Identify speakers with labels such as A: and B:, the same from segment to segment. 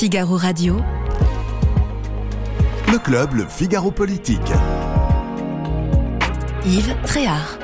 A: Figaro Radio.
B: Le club, le Figaro Politique.
A: Yves Tréhard.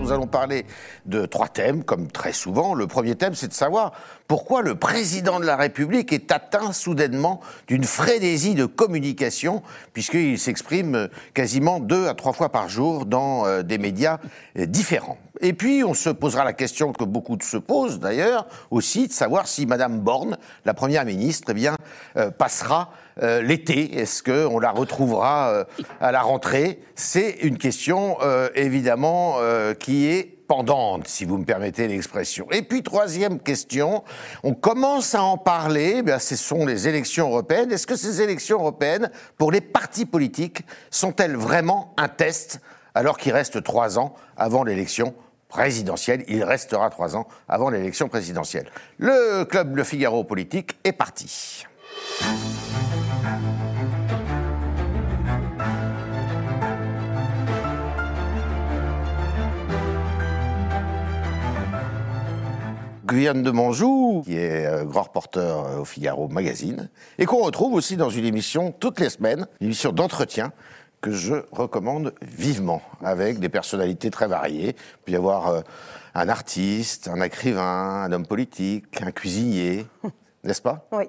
C: Nous allons parler de trois thèmes, comme très souvent. Le premier thème, c'est de savoir pourquoi le président de la République est atteint soudainement d'une frénésie de communication, puisqu'il s'exprime quasiment deux à trois fois par jour dans euh, des médias euh, différents. Et puis, on se posera la question que beaucoup se posent d'ailleurs aussi, de savoir si Madame Borne, la Première ministre, eh bien, euh, passera euh, l'été. Est-ce qu'on la retrouvera euh, à la rentrée? C'est une question évidemment qui est pendante, si vous me permettez l'expression. Et puis, troisième question, on commence à en parler, eh ce sont les élections européennes. Est-ce que ces élections européennes, pour les partis politiques, sont-elles vraiment un test alors qu'il reste trois ans avant l'élection présidentielle? Il restera trois ans avant l'élection présidentielle. Le club Le Figaro politique est parti. Guyane de Monjou, qui est euh, grand reporter euh, au Figaro Magazine, et qu'on retrouve aussi dans une émission toutes les semaines, une émission d'entretien que je recommande vivement, avec des personnalités très variées. Il peut y avoir euh, un artiste, un écrivain, un homme politique, un cuisinier, n'est-ce pas?
D: Oui.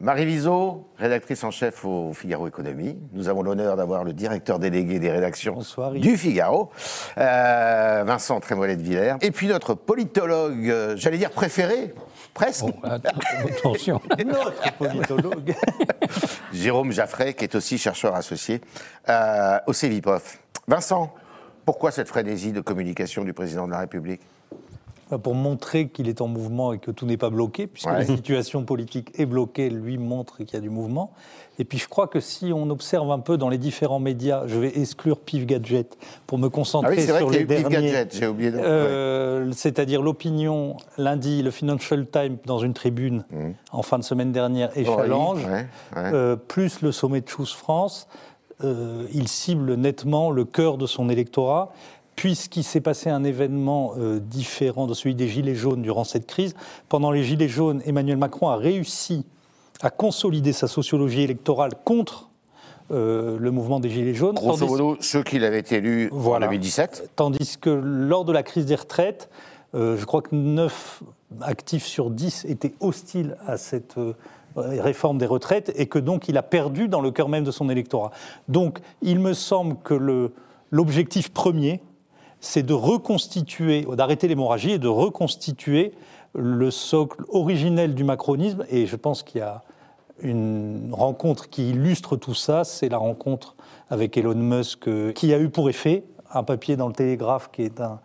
C: Marie Viseau, rédactrice en chef au Figaro Économie. Nous avons l'honneur d'avoir le directeur délégué des rédactions du Figaro, euh, Vincent Trémolet de Villers. Et puis notre politologue, euh, j'allais dire préféré, presque.
E: attention. notre politologue.
C: Jérôme Jaffray, qui est aussi chercheur associé euh, au CEVIPOF. Vincent, pourquoi cette frénésie de communication du président de la République?
E: Pour montrer qu'il est en mouvement et que tout n'est pas bloqué, puisque la situation politique est bloquée, lui montre qu'il y a du mouvement. Et puis je crois que si on observe un peu dans les différents médias, je vais exclure Pif Gadget pour me concentrer
C: ah
E: sur
C: les
E: derniers.
C: Gadget, j'ai oublié.
E: Euh, C'est-à-dire l'opinion lundi, le Financial Times dans une tribune mmh. en fin de semaine dernière et Challenge, euh, plus le sommet de Choose France. Euh, il cible nettement le cœur de son électorat puisqu'il s'est passé un événement euh, différent de celui des Gilets jaunes durant cette crise. Pendant les Gilets jaunes, Emmanuel Macron a réussi à consolider sa sociologie électorale contre euh, le mouvement des Gilets jaunes.
C: Grosso modo, ceux qui l'avaient élu en 2017.
E: Tandis que lors de la crise des retraites, euh, je crois que 9 actifs sur 10 étaient hostiles à cette réforme des retraites et que donc il a perdu dans le cœur même de son électorat. Donc il me semble que l'objectif premier, c'est de reconstituer, d'arrêter l'hémorragie et de reconstituer le socle originel du macronisme. Et je pense qu'il y a une rencontre qui illustre tout ça, c'est la rencontre avec Elon Musk, euh, qui a eu pour effet un papier dans le Télégraphe, qui est un,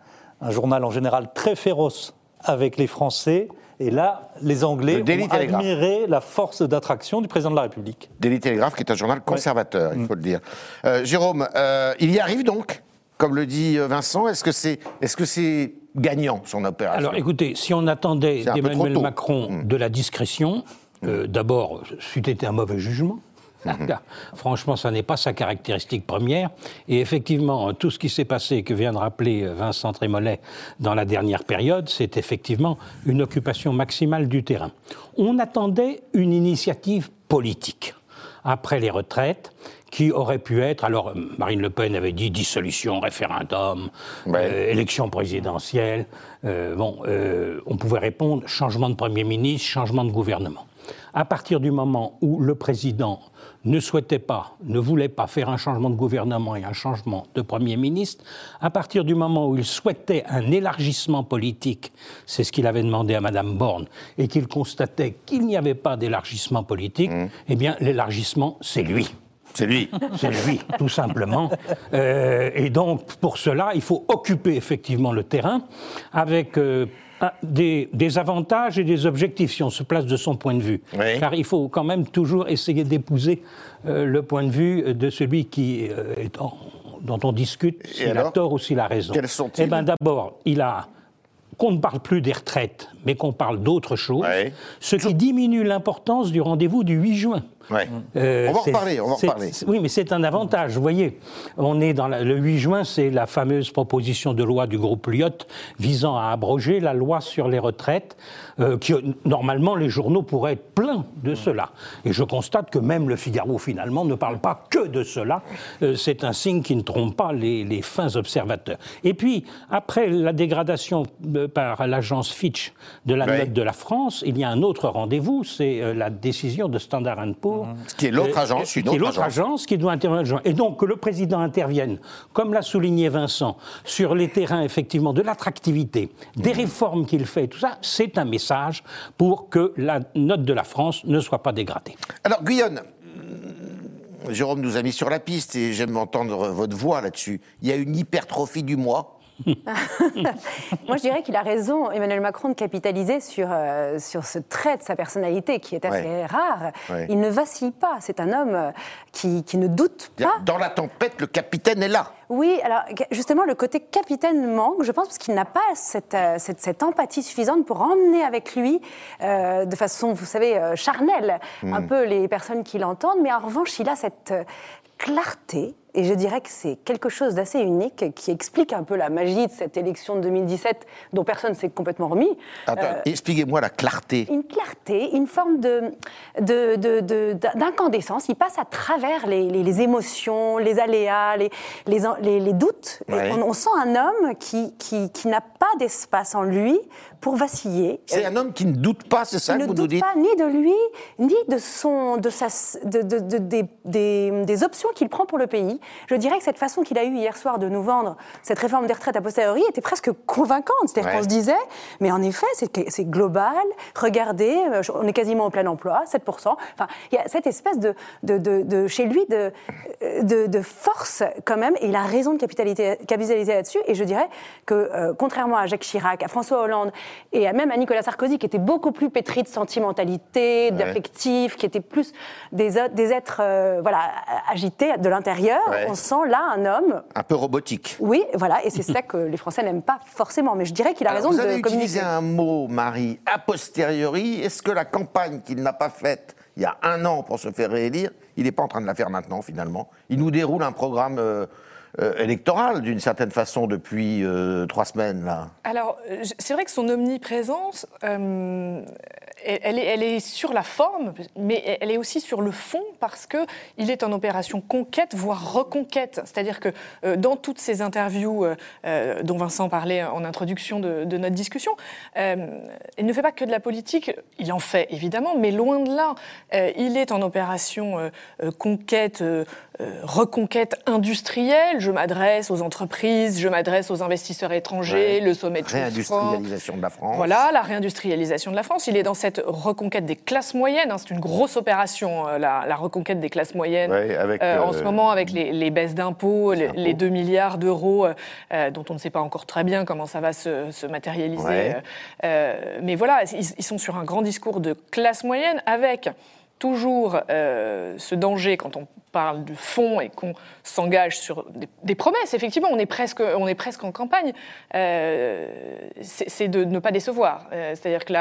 E: journal en général très féroce avec les Français. Et là, les Anglais ont admiré la force d'attraction du président de la République.
C: Daily Telegraph, qui est un journal conservateur, il faut le dire. Euh, Jérôme, euh, il y arrive donc comme le dit euh, Vincent, est-ce que c'est est -ce c'est gagnant son opération?
F: Alors écoutez, si on attendait d'Emmanuel Macron hmm. de la discrétion, euh, d'abord, c'eût été un mauvais jugement. Hmm. Franchement, ça n'est pas sa caractéristique première. Et effectivement, tout ce qui s'est passé, que vient de rappeler euh, Vincent Trémollet dans la dernière période, c'est effectivement une occupation maximale du terrain. On attendait une initiative politique après les retraites qui aurait pu être. Alors, Marine Le Pen avait dit dissolution, référendum, euh, élection présidentielle. Euh, bon, euh, on pouvait répondre changement de Premier ministre, changement de gouvernement. À partir du moment où le président ne souhaitait pas, ne voulait pas faire un changement de gouvernement et un changement de Premier ministre, à partir du moment où il souhaitait un élargissement politique, c'est ce qu'il avait demandé à Madame Borne, et qu'il constatait qu'il n'y avait pas d'élargissement politique, mmh. eh bien l'élargissement, c'est lui.
C: C'est lui.
F: C'est lui, tout simplement. Euh, et donc, pour cela, il faut occuper effectivement le terrain avec euh, des, avantages et des objectifs, si on se place de son point de vue. Car il faut quand même toujours essayer d'épouser euh, le point de vue de celui qui est dont on discute s'il a tort ou s'il a raison.
C: Quels sont-ils
F: Eh bien, d'abord, il a qu'on ne parle plus des retraites, mais qu'on parle d'autre chose, ce qui diminue l'importance du rendez-vous du 8 juin.
C: Euh, on va en reparler, on va en reparler.
F: Oui, mais c'est un avantage. Vous voyez, on est dans le 8 juin, c'est la fameuse proposition de loi du groupe Lyotte visant à abroger la loi sur les retraites, euh, qui normalement les journaux pourraient être pleins de cela. Et je constate que même le Figaro finalement ne parle pas que de cela. Euh, c'est un signe qui ne trompe pas les, les fins observateurs. Et puis après la dégradation par l'agence Fitch de la note de la France, il y a un autre rendez-vous, c'est la décision de Standard Poor's.
C: Ce qui est l'autre agence,
F: une qui est l'autre agence. qui doit intervenir. Et donc que le président intervienne, comme l'a souligné Vincent, sur les terrains effectivement de l'attractivité, des réformes qu'il fait, tout ça, c'est un message pour que la note de la France ne soit pas dégradée.
C: Alors Guyonne, Jérôme nous a mis sur la piste et j'aime entendre votre voix là-dessus. Il y a une hypertrophie du moi
A: Moi, je dirais qu'il a raison, Emmanuel Macron, de capitaliser sur, euh, sur ce trait de sa personnalité qui est assez rare. Il ne vacille pas. C'est un homme euh, qui, qui, ne doute pas.
C: Dans la tempête, le capitaine est là.
A: Oui, alors justement, le côté capitaine manque, je pense, parce qu'il n'a pas cette, euh, cette, cette, empathie suffisante pour emmener avec lui de façon, vous savez, charnelle, un hmm. peu les personnes qui l'entendent. Mais en revanche, il a cette clarté et je dirais que c'est quelque chose d'assez unique qui explique un peu la magie de cette élection de 2017 dont personne s'est complètement remis.
C: Euh, expliquez-moi la clarté.
A: Une clarté, une forme de, d'incandescence. Il passe à travers les, émotions, les aléas, les, les, doutes. On, sent un homme qui, qui, qui n'a pas d'espace en lui pour vaciller.
C: C'est un homme qui ne doute pas, c'est ça que vous nous dites
A: Il ne doute pas ni de lui, ni de, son, de, sa, de, de, des, des options qu'il prend pour le pays. Je dirais que cette façon qu'il a eue hier soir de nous vendre cette réforme des retraites a posteriori était presque convaincante. C'est-à-dire qu'on se disait, mais en effet, c'est global, regardez, euh, on est quasiment au plein emploi, 7%. Enfin, il y a cette espèce de, de, de, chez lui de, de, force quand même, et il a raison de capitaliser, capitaliser là-dessus. Et je dirais que, euh, contrairement à Jacques Chirac, à François Hollande et même à Nicolas Sarkozy, qui était beaucoup plus pétri de sentimentalité, d'affectif, qui était plus des, des êtres euh, voilà, agités de l'intérieur, on sent là un homme.
C: Un peu robotique.
A: Oui, voilà, et c'est ça que les Français n'aiment pas forcément. Mais je dirais qu'il a raison
C: vous
A: de
C: avez
A: utilisé
C: un mot, Marie, a posteriori. Est-ce que la campagne qu'il n'a pas faite il y a un an pour se faire réélire, il n'est pas en train de la faire maintenant finalement? Il nous déroule un programme. Euh, euh, électorale, d'une certaine façon, depuis euh, trois semaines. Là.
D: Alors, c'est vrai que son omniprésence, euh, elle, est, sur la forme, mais elle est aussi sur le fond, parce qu'il est en opération conquête, voire reconquête. C'est-à-dire que dans toutes ces interviews dont Vincent parlait en introduction de, notre discussion, il ne fait pas que de la politique, il en fait évidemment, mais loin de là. il est en opération conquête euh, reconquête industrielle. Je m'adresse aux entreprises, je m'adresse aux investisseurs étrangers, le sommet de
C: Réindustrialisation de la France.
D: Voilà, la réindustrialisation de la France. Il est dans cette reconquête des classes moyennes. Hein. C'est une grosse opération, euh, la, reconquête des classes moyennes.
C: avec,
D: euh, en ce moment, avec les, baisses d'impôts, les, 2 milliards d'euros, dont on ne sait pas encore très bien comment ça va se, matérialiser. mais voilà, ils, sont sur un grand discours de classe moyenne avec toujours ce danger quand on parle du fond et qu'on s'engage sur des, promesses, effectivement, on est presque, on est presque en campagne, euh, c'est de ne pas décevoir. Euh, c'est-à-dire que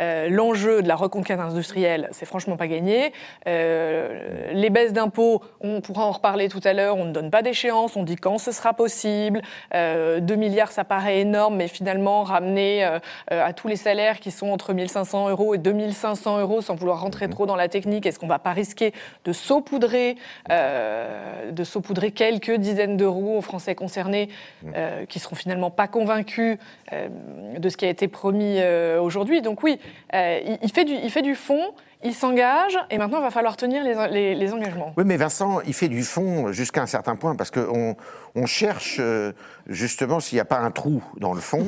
D: euh, l'enjeu de la reconquête industrielle, c'est franchement pas gagné. les baisses d'impôts, on pourra en reparler tout à l'heure, on ne donne pas d'échéance, on dit quand ce sera possible. 2 milliards, ça paraît énorme, mais finalement, ramener à tous les salaires qui sont entre 1500 euros et 2500 euros, sans vouloir rentrer trop dans la technique, est-ce qu'on va pas risquer de saupoudrer de saupoudrer quelques dizaines d'euros aux Français concernés euh, qui seront finalement pas convaincus euh, de ce qui a été promis aujourd'hui. Donc oui, il, fait du, il fait du fond il s'engage et maintenant il va falloir tenir les, engagements.
C: Oui, mais Vincent, il fait du fond jusqu'à un certain point parce qu'on on cherche justement s'il n'y a pas un trou dans le fond,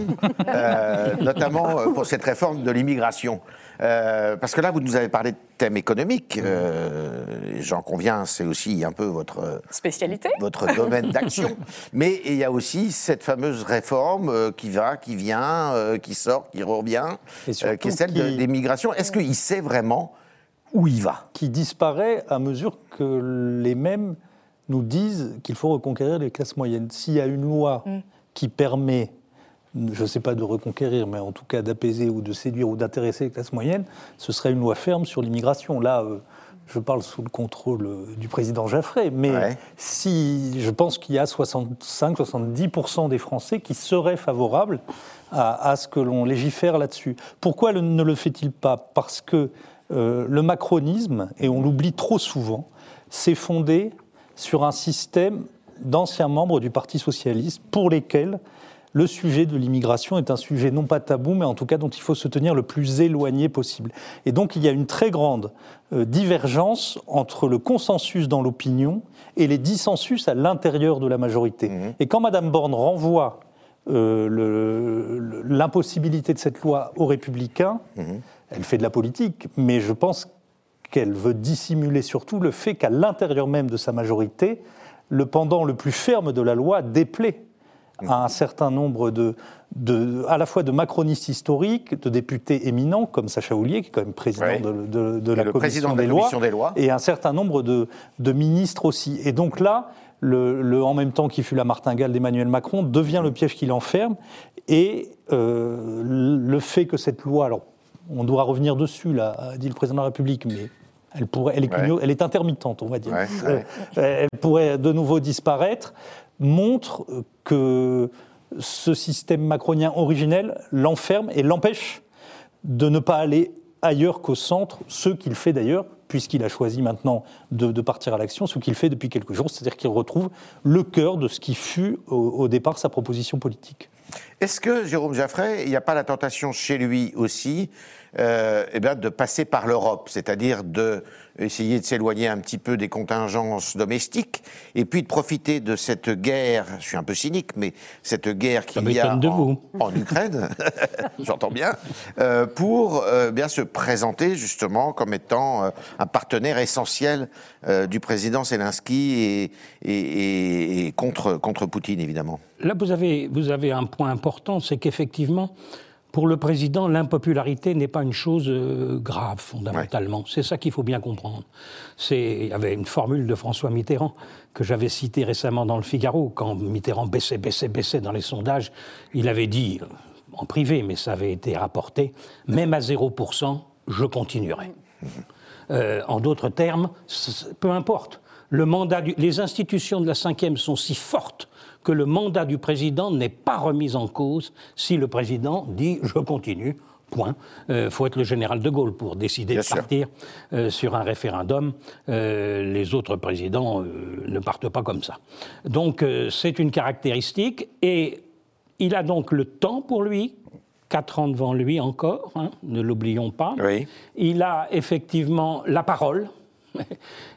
C: notamment pour cette réforme de l'immigration. Euh, parce que là, vous nous avez parlé de thèmes économiques. Euh, J'en conviens, c'est aussi un peu votre
D: spécialité,
C: votre domaine d'action. Mais il y a aussi cette fameuse réforme euh, qui va, qui vient, euh, qui sort, qui revient, qui est celle des migrations. Est-ce qu'il sait vraiment où il va?
E: Qui disparaît à mesure que les mêmes nous disent qu'il faut reconquérir les classes moyennes. S'il y a une loi mm. qui permet je ne sais pas de reconquérir, mais en tout cas d'apaiser ou de séduire ou d'intéresser les classes moyennes, ce serait une loi ferme sur l'immigration. Là, euh, je parle sous le contrôle du président Jaffray, mais si je pense qu'il y a 65-70% des Français qui seraient favorables à, ce que l'on légifère là-dessus. Pourquoi ne le fait-il pas? Parce que euh, le macronisme, et on l'oublie trop souvent, s'est fondé sur un système d'anciens membres du Parti socialiste pour lesquels le sujet de l'immigration est un sujet non pas tabou, mais en tout cas dont il faut se tenir le plus éloigné possible. Et donc il y a une très grande euh, divergence entre le consensus dans l'opinion et les dissensus à l'intérieur de la majorité. Mmh. Et quand Mme Borne renvoie euh, l'impossibilité de cette loi aux républicains, mmh. elle fait de la politique, mais je pense qu'elle veut dissimuler surtout le fait qu'à l'intérieur même de sa majorité, le pendant le plus ferme de la loi déplaît à un certain nombre de, à la fois de macronistes historiques, de députés éminents comme Sacha Houlier, qui est quand même président de, la, commission, des, lois, et un certain nombre de, ministres aussi. Et donc là, le, en même temps qui fut la martingale d'Emmanuel Macron, devient le piège qui l'enferme. Et euh, le fait que cette loi, alors on doit revenir dessus, là, a dit le président de la République, mais elle, pourrait, elle, est, elle est intermittente, on va dire. Euh, elle pourrait de nouveau disparaître montre que ce système macronien originel l'enferme et l'empêche de ne pas aller ailleurs qu'au centre, ce qu'il fait d'ailleurs, puisqu'il a choisi maintenant de, partir à l'action, ce qu'il fait depuis quelques jours, c'est-à-dire qu'il retrouve le cœur de ce qui fut au, départ sa proposition politique.
C: Est-ce que, Jérôme Jaffray, il n'y a pas la tentation chez lui aussi euh, eh bien, de passer par l'Europe, c'est-à-dire de essayer de s'éloigner un petit peu des contingences domestiques, et puis de profiter de cette guerre, je suis un peu cynique, mais cette guerre qu'il y a en, Ukraine, j'entends bien, euh, pour euh, bien se présenter justement comme étant un partenaire essentiel du président Zelensky et, et, contre, contre Poutine, évidemment.
F: Là, vous avez, vous avez un point important, c'est qu'effectivement, pour le président, l'impopularité n'est pas une chose euh, grave, fondamentalement. C'est ça qu'il faut bien comprendre. Il y avait une formule de François Mitterrand que j'avais citée récemment dans le Figaro, quand Mitterrand baissait, baissait, baissait dans les sondages. Il avait dit, euh, en privé, mais ça avait été rapporté, même à 0%, je continuerai. Euh, en d'autres termes, peu importe. Le mandat les institutions de la cinquième sont si fortes que le mandat du président n'est pas remis en cause si le président dit je continue. Point. Il euh, faut être le général de Gaulle pour décider de partir euh, sur un référendum. Euh, les autres présidents ne partent pas comme ça. Donc c'est une caractéristique et il a donc le temps pour lui, quatre ans devant lui encore, hein, ne l'oublions pas. Il a effectivement la parole.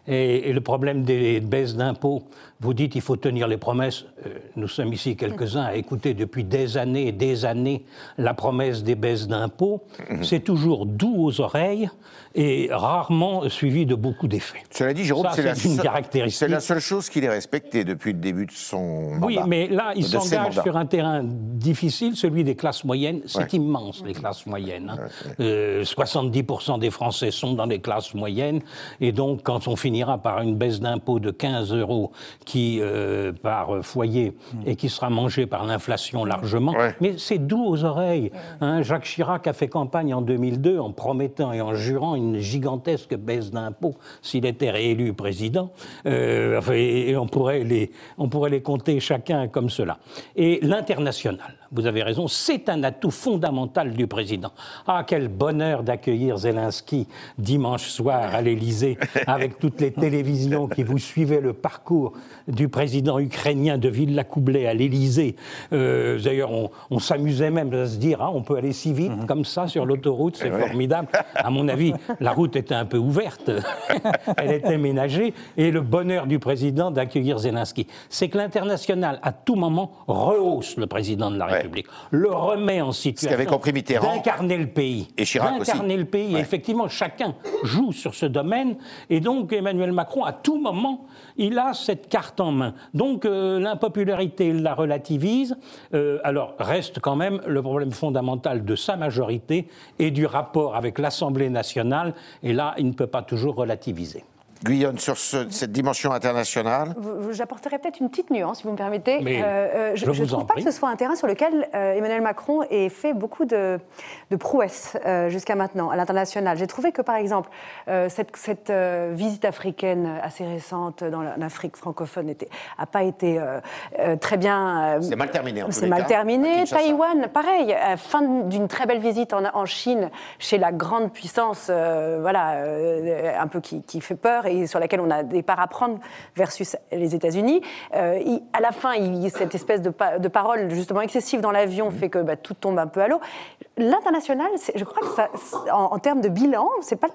F: Et, le problème des baisses d'impôts, vous dites il faut tenir les promesses. Euh, nous sommes ici quelques-uns à écouter depuis des années et des années la promesse des baisses d'impôts. Mhm. C'est toujours doux aux oreilles et rarement suivi de beaucoup d'effets.
C: Cela dit, Jérôme, c'est la, la seule chose qu'il ait respectée depuis le début de son mandat.
F: Oui, mais là, il s'engage sur un terrain difficile, celui des classes moyennes. C'est immense, les classes moyennes. 70% euh, des Français sont dans les classes moyennes. Et donc, quand on finira par une baisse d'impôt de 15 euros qui, euh, par foyer et qui sera mangée par l'inflation largement, mais c'est doux aux oreilles. Hein. Jacques Chirac a fait campagne en 2002 en promettant et en jurant une une gigantesque baisse d'impôts s'il était réélu président. Euh, et, on, pourrait les, on pourrait les compter chacun comme cela. Et l'international, vous avez raison, c'est un atout fondamental du président. Ah, quel bonheur d'accueillir Zelensky dimanche soir à l'Élysée, avec toutes les télévisions qui vous suivaient le parcours du président ukrainien de Villa-Coublay à l'Élysée. Euh, d'ailleurs, on, s'amusait même à se dire, ah, on peut aller si vite mhm. comme ça sur l'autoroute, c'est formidable. À mon avis, la route était un peu ouverte, elle était ménagée, et le bonheur du président d'accueillir Zelensky, c'est que l'international, à tout moment, rehausse le président de la République, le remet en situation d'incarner le pays.
C: Et Chirac
F: D'incarner le pays, et effectivement, chacun joue sur ce domaine, et donc Emmanuel Macron, à tout moment, il a cette carte en main. Donc euh, l'impopularité, il la relativise. Euh, alors reste quand même le problème fondamental de sa majorité et du rapport avec l'Assemblée nationale, et là, il ne peut pas toujours relativiser.
C: Guyonne, sur cette dimension internationale
A: J'apporterai peut-être une petite nuance, si vous me permettez.
F: Mais euh, je ne trouve
A: pas que ce soit un terrain sur lequel Emmanuel Macron ait fait beaucoup de, de prouesses jusqu'à maintenant, à l'international. J'ai trouvé que, par exemple, cette, cette visite africaine assez récente dans l'Afrique francophone n'a pas été très bien...
C: C'est mal terminé, en
A: C'est mal terminé. Taïwan, pareil, fin d'une très belle visite en, en, Chine, chez la grande puissance, voilà, un peu qui, qui fait peur et sur laquelle on a des parts à prendre versus les États-Unis. Euh, à la fin, il, cette espèce de, de, parole justement excessive dans l'avion fait que bah, tout tombe un peu à l'eau. L'international, je crois que ça, en, en, termes de bilan, c'est pas,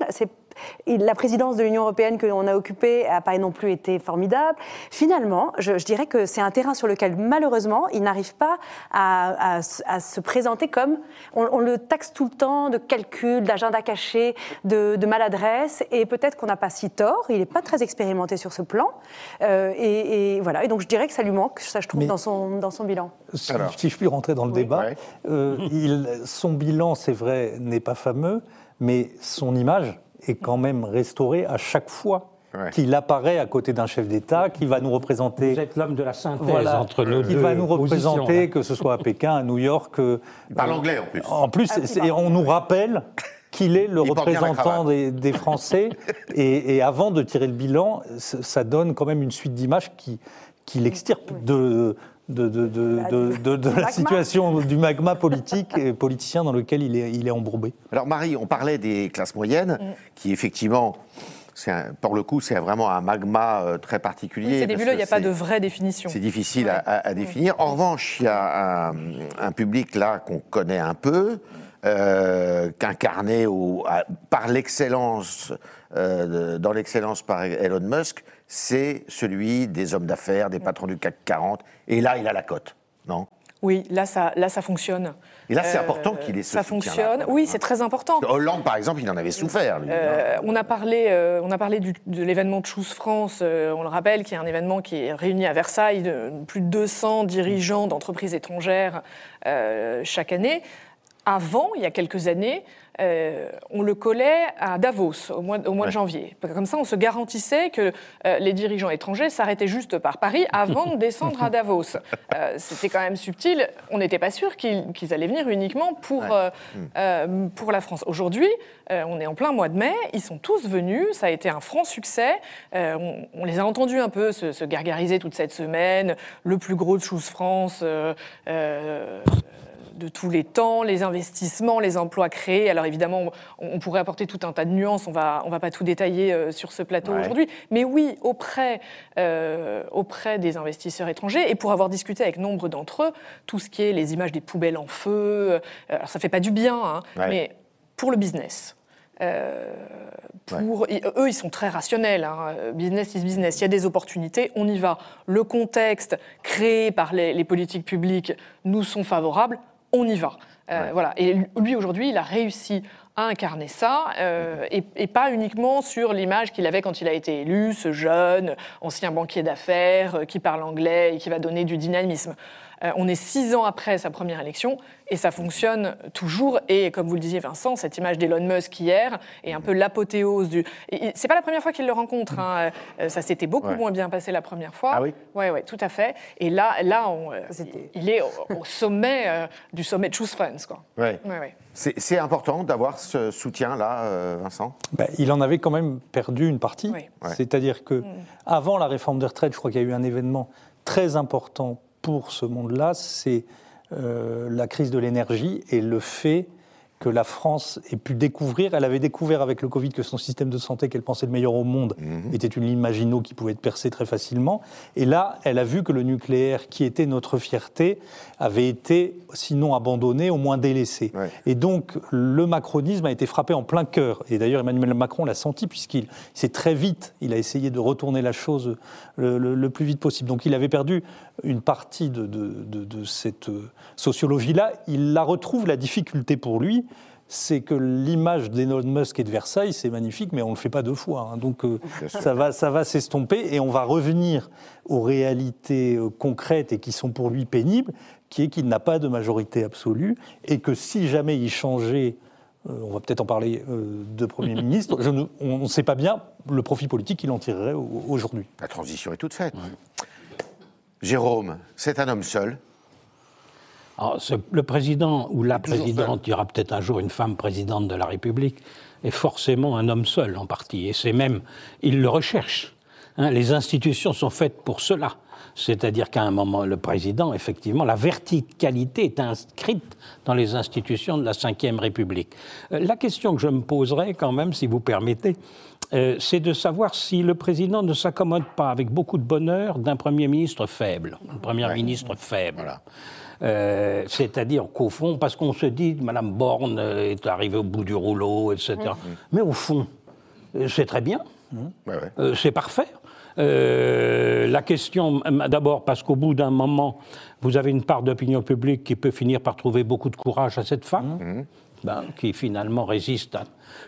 A: la présidence de l'Union européenne que l'on a occupée n'a pas non plus été formidable. Finalement, je, dirais que c'est un terrain sur lequel, malheureusement, il n'arrive pas à, se présenter comme. On, le taxe tout le temps de calcul, d'agenda caché, de, maladresse, et peut-être qu'on n'a pas si tort. Il n'est pas très expérimenté sur ce plan. Euh, et, voilà. Et donc, je dirais que ça lui manque, ça, je trouve, dans, son, dans son bilan.
E: Si, je puis rentrer dans le débat, euh, il, son bilan, c'est vrai, n'est pas fameux, mais son image est quand même restauré à chaque fois qu'il apparaît à côté d'un chef d'État qui va nous représenter.
F: Vous êtes l'homme de la synthèse entre nos
E: Qui va nous représenter, que ce soit à Pékin, à New York. Euh,
C: Il parle anglais en plus.
E: En plus, ah, on nous rappelle qu'il est le représentant des, Français. et, avant de tirer le bilan, ça donne quand même une suite d'images qui, qui l'extirpe de, de, de, de, de la situation du magma politique et politicien dans lequel il est, il est embourbé.
C: Alors Marie, on parlait des classes moyennes, mm. qui effectivement, un, pour le coup, c'est vraiment un magma euh, très particulier.
D: ces débuts-là, il n'y a pas de vraie définition.
C: C'est difficile à, définir. En revanche, il y a un, public là qu'on connaît un peu, euh, qu'incarné par l'excellence, euh, dans l'excellence par Elon Musk, c'est celui des hommes d'affaires, des patrons du CAC 40. Et là, il a la cote, non?
D: Oui, là ça, là, ça fonctionne.
C: Et là, c'est euh, important qu'il ait ce
D: Ça fonctionne, oui, c'est très important.
C: Hollande, par exemple, il en avait souffert.
D: Euh, on a parlé, euh, on a parlé de l'événement de Choose France, on le rappelle, qui est un événement qui est réuni à Versailles de plus de 200 dirigeants d'entreprises étrangères chaque année. Avant, il y a quelques années, euh, on le collait à Davos au mois, de janvier. Comme ça, on se garantissait que euh, les dirigeants étrangers s'arrêtaient juste par Paris avant de descendre à Davos. Euh, c'était quand même subtil. On n'était pas sûr qu'ils allaient venir uniquement pour, pour la France. Aujourd'hui, on est en plein mois de mai. Ils sont tous venus. Ça a été un franc succès. On, les a entendus un peu se, gargariser toute cette semaine. Le plus gros de Choose France de tous les temps, les investissements, les emplois créés. Alors évidemment, on, pourrait apporter tout un tas de nuances, on va, on va pas tout détailler euh, sur ce plateau aujourd'hui, mais oui, auprès, euh, auprès des investisseurs étrangers, et pour avoir discuté avec nombre d'entre eux, tout ce qui est les images des poubelles en feu, euh, alors ça fait pas du bien, hein, mais pour le business. pour, eux, ils sont très rationnels. Hein. Business is business. Il y a des opportunités, on y va. Le contexte créé par les, les politiques publiques nous sont favorables on y va. Euh, voilà. Et lui, aujourd'hui, il a réussi à incarner ça, euh, et, pas uniquement sur l'image qu'il avait quand il a été élu, ce jeune ancien banquier d'affaires euh, qui parle anglais et qui va donner du dynamisme. Euh, on est six ans après sa première élection et ça fonctionne toujours. Et comme vous le disiez, Vincent, cette image d'Elon Musk hier est un peu l'apothéose du. C'est pas la première fois qu'il le rencontre. Hein. Euh, ça s'était beaucoup moins bien passé la première fois.
C: Ah oui?
D: Oui, ouais, tout à fait. Et là, là, on, euh, il est au, sommet du sommet de Choose Friends, quoi.
C: Ouais. C'est important d'avoir ce soutien-là, Vincent?
E: Ben, Il en avait quand même perdu une partie. C'est-à-dire que, mm. avant la réforme des retraites, je crois qu'il y a eu un événement très important pour ce monde-là, c'est euh, la crise de l'énergie et le fait que la France ait pu découvrir. Elle avait découvert avec le Covid que son système de santé, qu'elle pensait le meilleur au monde, mhm. était une ligne Maginot qui pouvait être percée très facilement. Et là, elle a vu que le nucléaire, qui était notre fierté, avait été, sinon abandonné, au moins délaissé. Et donc, le macronisme a été frappé en plein cœur. Et d'ailleurs, Emmanuel Macron l'a senti, puisqu'il s'est très vite, il a essayé de retourner la chose le, plus vite possible. Donc, il avait perdu une partie de, de cette sociologie-là. Il la retrouve, la difficulté pour lui, c'est que l'image d'Elon Musk et de Versailles, c'est magnifique, mais on ne le fait pas deux fois. Hein. Donc euh, ça va, ça va s'estomper et on va revenir aux réalités euh, concrètes et qui sont pour lui pénibles, qui est qu'il n'a pas de majorité absolue et que si jamais il changeait on va peut-être en parler de Premier ministre. on ne sait pas bien le profit politique qu'il en tirerait aujourd'hui.
C: La transition est toute faite. Jérôme, c'est un homme seul.
F: Le président ou la présidente, il y aura peut-être un jour une femme présidente de la République, est forcément un homme seul en partie. Et c'est même, il le recherche. Hein. les institutions sont faites pour cela. C'est-à-dire qu'à un moment, le président, effectivement, la verticalité est inscrite dans les institutions de la Ve République. Euh, la question que je me poserai quand même, si vous permettez, euh, c'est de savoir si le président ne s'accommode pas avec beaucoup de bonheur d'un Premier ministre faible, un Premier ministre faible. Euh, c'est-à-dire qu'au fond, parce qu'on se dit, Madame Borne est arrivée au bout du rouleau, etc. Mais au fond, c'est très bien, c'est parfait. Euh, la question, d'abord parce qu'au bout d'un moment, vous avez une part d'opinion publique qui peut finir par trouver beaucoup de courage à cette femme, mmh. Ben, qui finalement résiste à...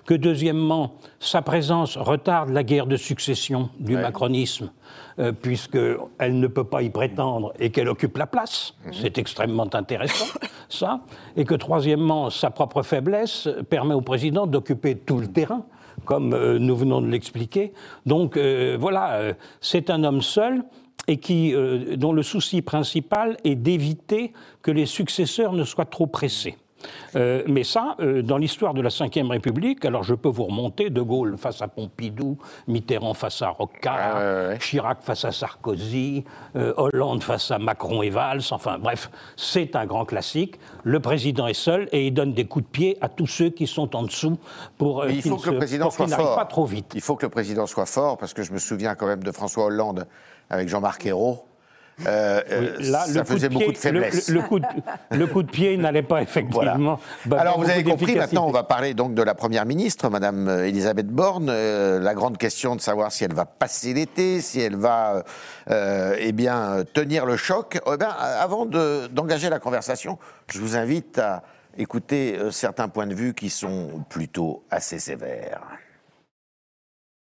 F: Que deuxièmement, sa présence retarde la guerre de succession du macronisme, euh, puisqu'elle ne peut pas y prétendre et qu'elle occupe la place. Mmh. C'est extrêmement intéressant, ça. Et que troisièmement, sa propre faiblesse permet au président d'occuper tout le terrain comme euh, nous venons de l'expliquer. Donc euh, voilà, euh, c'est un homme seul et qui, dont le souci principal est d'éviter que les successeurs ne soient trop pressés. Euh, mais ça, euh, dans l'histoire de la Ve République, alors je peux vous remonter De Gaulle face à Pompidou, Mitterrand face à Rocard, Chirac face à Sarkozy, euh, Hollande face à Macron et Valls, enfin bref, c'est un grand classique. Le président est seul et il donne des coups de pied à tous ceux qui sont en dessous pour
C: qu'il faut que le président soit
F: fort. pas trop vite.
C: Il faut que le président soit fort parce que je me souviens quand même de François Hollande avec Jean-Marc Ayrault euh, euh, là, ça faisait beaucoup de faiblesse.
F: Le, coup, de, pied n'allait pas effectivement.
C: Bah, Alors vous avez compris, maintenant on va parler donc de la Première ministre, Madame euh, Elisabeth Borne. la grande question de savoir si elle va passer l'été, si elle va eh bien, tenir le choc. Eh bien, avant d'engager la conversation, je vous invite à écouter certains points de vue qui sont plutôt assez sévères.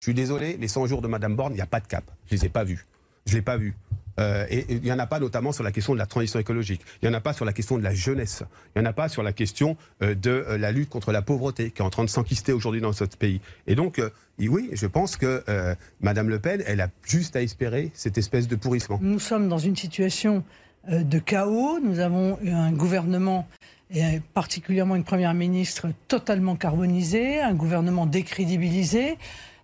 G: Je suis désolé, les 100 jours de Madame Borne, il n'y a pas de cap. Je ne les ai pas vus. Je ne l'ai pas vu. Euh, et il n'y en a pas notamment sur la question de la transition écologique. Il n'y en a pas sur la question de la jeunesse. Il n'y en a pas sur la question euh, de euh, la lutte contre la pauvreté qui est en train de s'enquister aujourd'hui dans notre pays. Et donc, oui, je pense que Madame Le Pen, elle a juste à espérer cette espèce de pourrissement.
H: Nous sommes dans une situation de chaos. Nous avons un gouvernement et particulièrement une première ministre totalement carbonisée, un gouvernement décrédibilisé,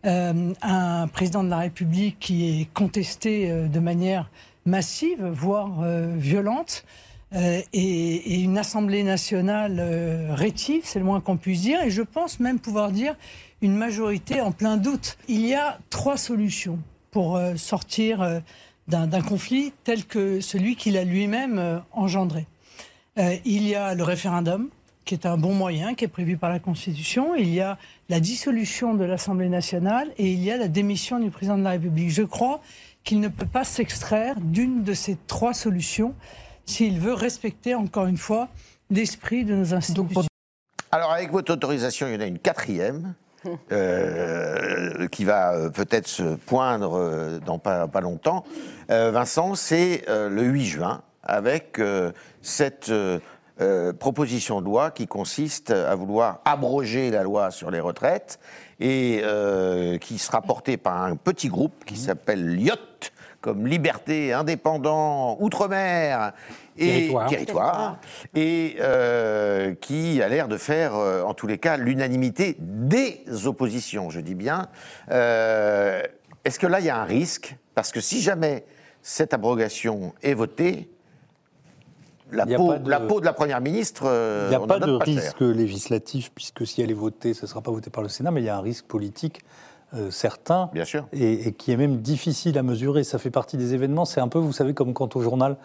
H: un président de la République qui est contesté euh, de manière massive, voire euh, violente, et, une Assemblée nationale rétive, c'est le moins qu'on puisse dire, et je pense même pouvoir dire une majorité en plein doute. Il y a trois solutions pour sortir d'un conflit tel que celui qu'il a lui-même engendré. il y a le référendum, qui est un bon moyen, qui est prévu par la Constitution. Il y a la dissolution de l'Assemblée nationale et il y a la démission du président de la République. Je crois qu'il ne peut pas s'extraire d'une de ces trois solutions s'il veut respecter, encore une fois, l'esprit de nos institutions.
C: Alors, avec votre autorisation, il y en a une quatrième. Euh, qui va euh, peut-être se poindre euh, dans pas, pas longtemps. Vincent, c'est le 8 juin, avec cette euh, proposition de loi qui consiste à vouloir abroger la loi sur les retraites et euh, qui sera portée par un petit groupe qui s'appelle LIOT, comme Liberté, Indépendant, Outre-mer et Territoire, et euh, qui a l'air de faire, en tous les cas, l'unanimité des oppositions, je dis bien. Est-ce que là, il y a un risque? Parce que si jamais cette abrogation est votée, la, peau, de... la peau de la Première ministre.
E: Euh, il n'y a pas de risque législatif, puisque si elle est votée, ce ne sera pas voté par le Sénat, mais il y a un risque politique euh, certain.
C: Bien sûr.
E: Et, qui est même difficile à mesurer. Ça fait partie des événements. C'est un peu, vous savez, comme quand au journal,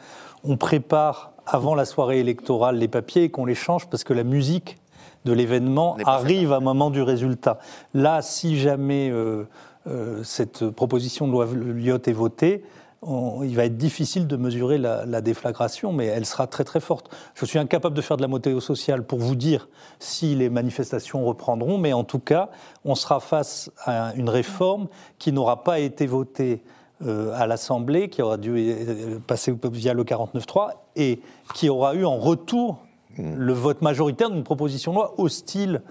E: on prépare avant la soirée électorale les papiers et qu'on les change parce que la musique de l'événement arrive à un moment du résultat. Là, si jamais euh, cette proposition de loi Lyotte est votée, il va être difficile de mesurer la, déflagration, mais elle sera très très forte. Je suis incapable de faire de la météo sociale pour vous dire si les manifestations reprendront, mais en tout cas, on sera face à une réforme qui n'aura pas été votée euh, à l'Assemblée, qui aura dû euh, passer via le 49.3 et qui aura eu en retour le vote majoritaire d'une proposition de loi hostile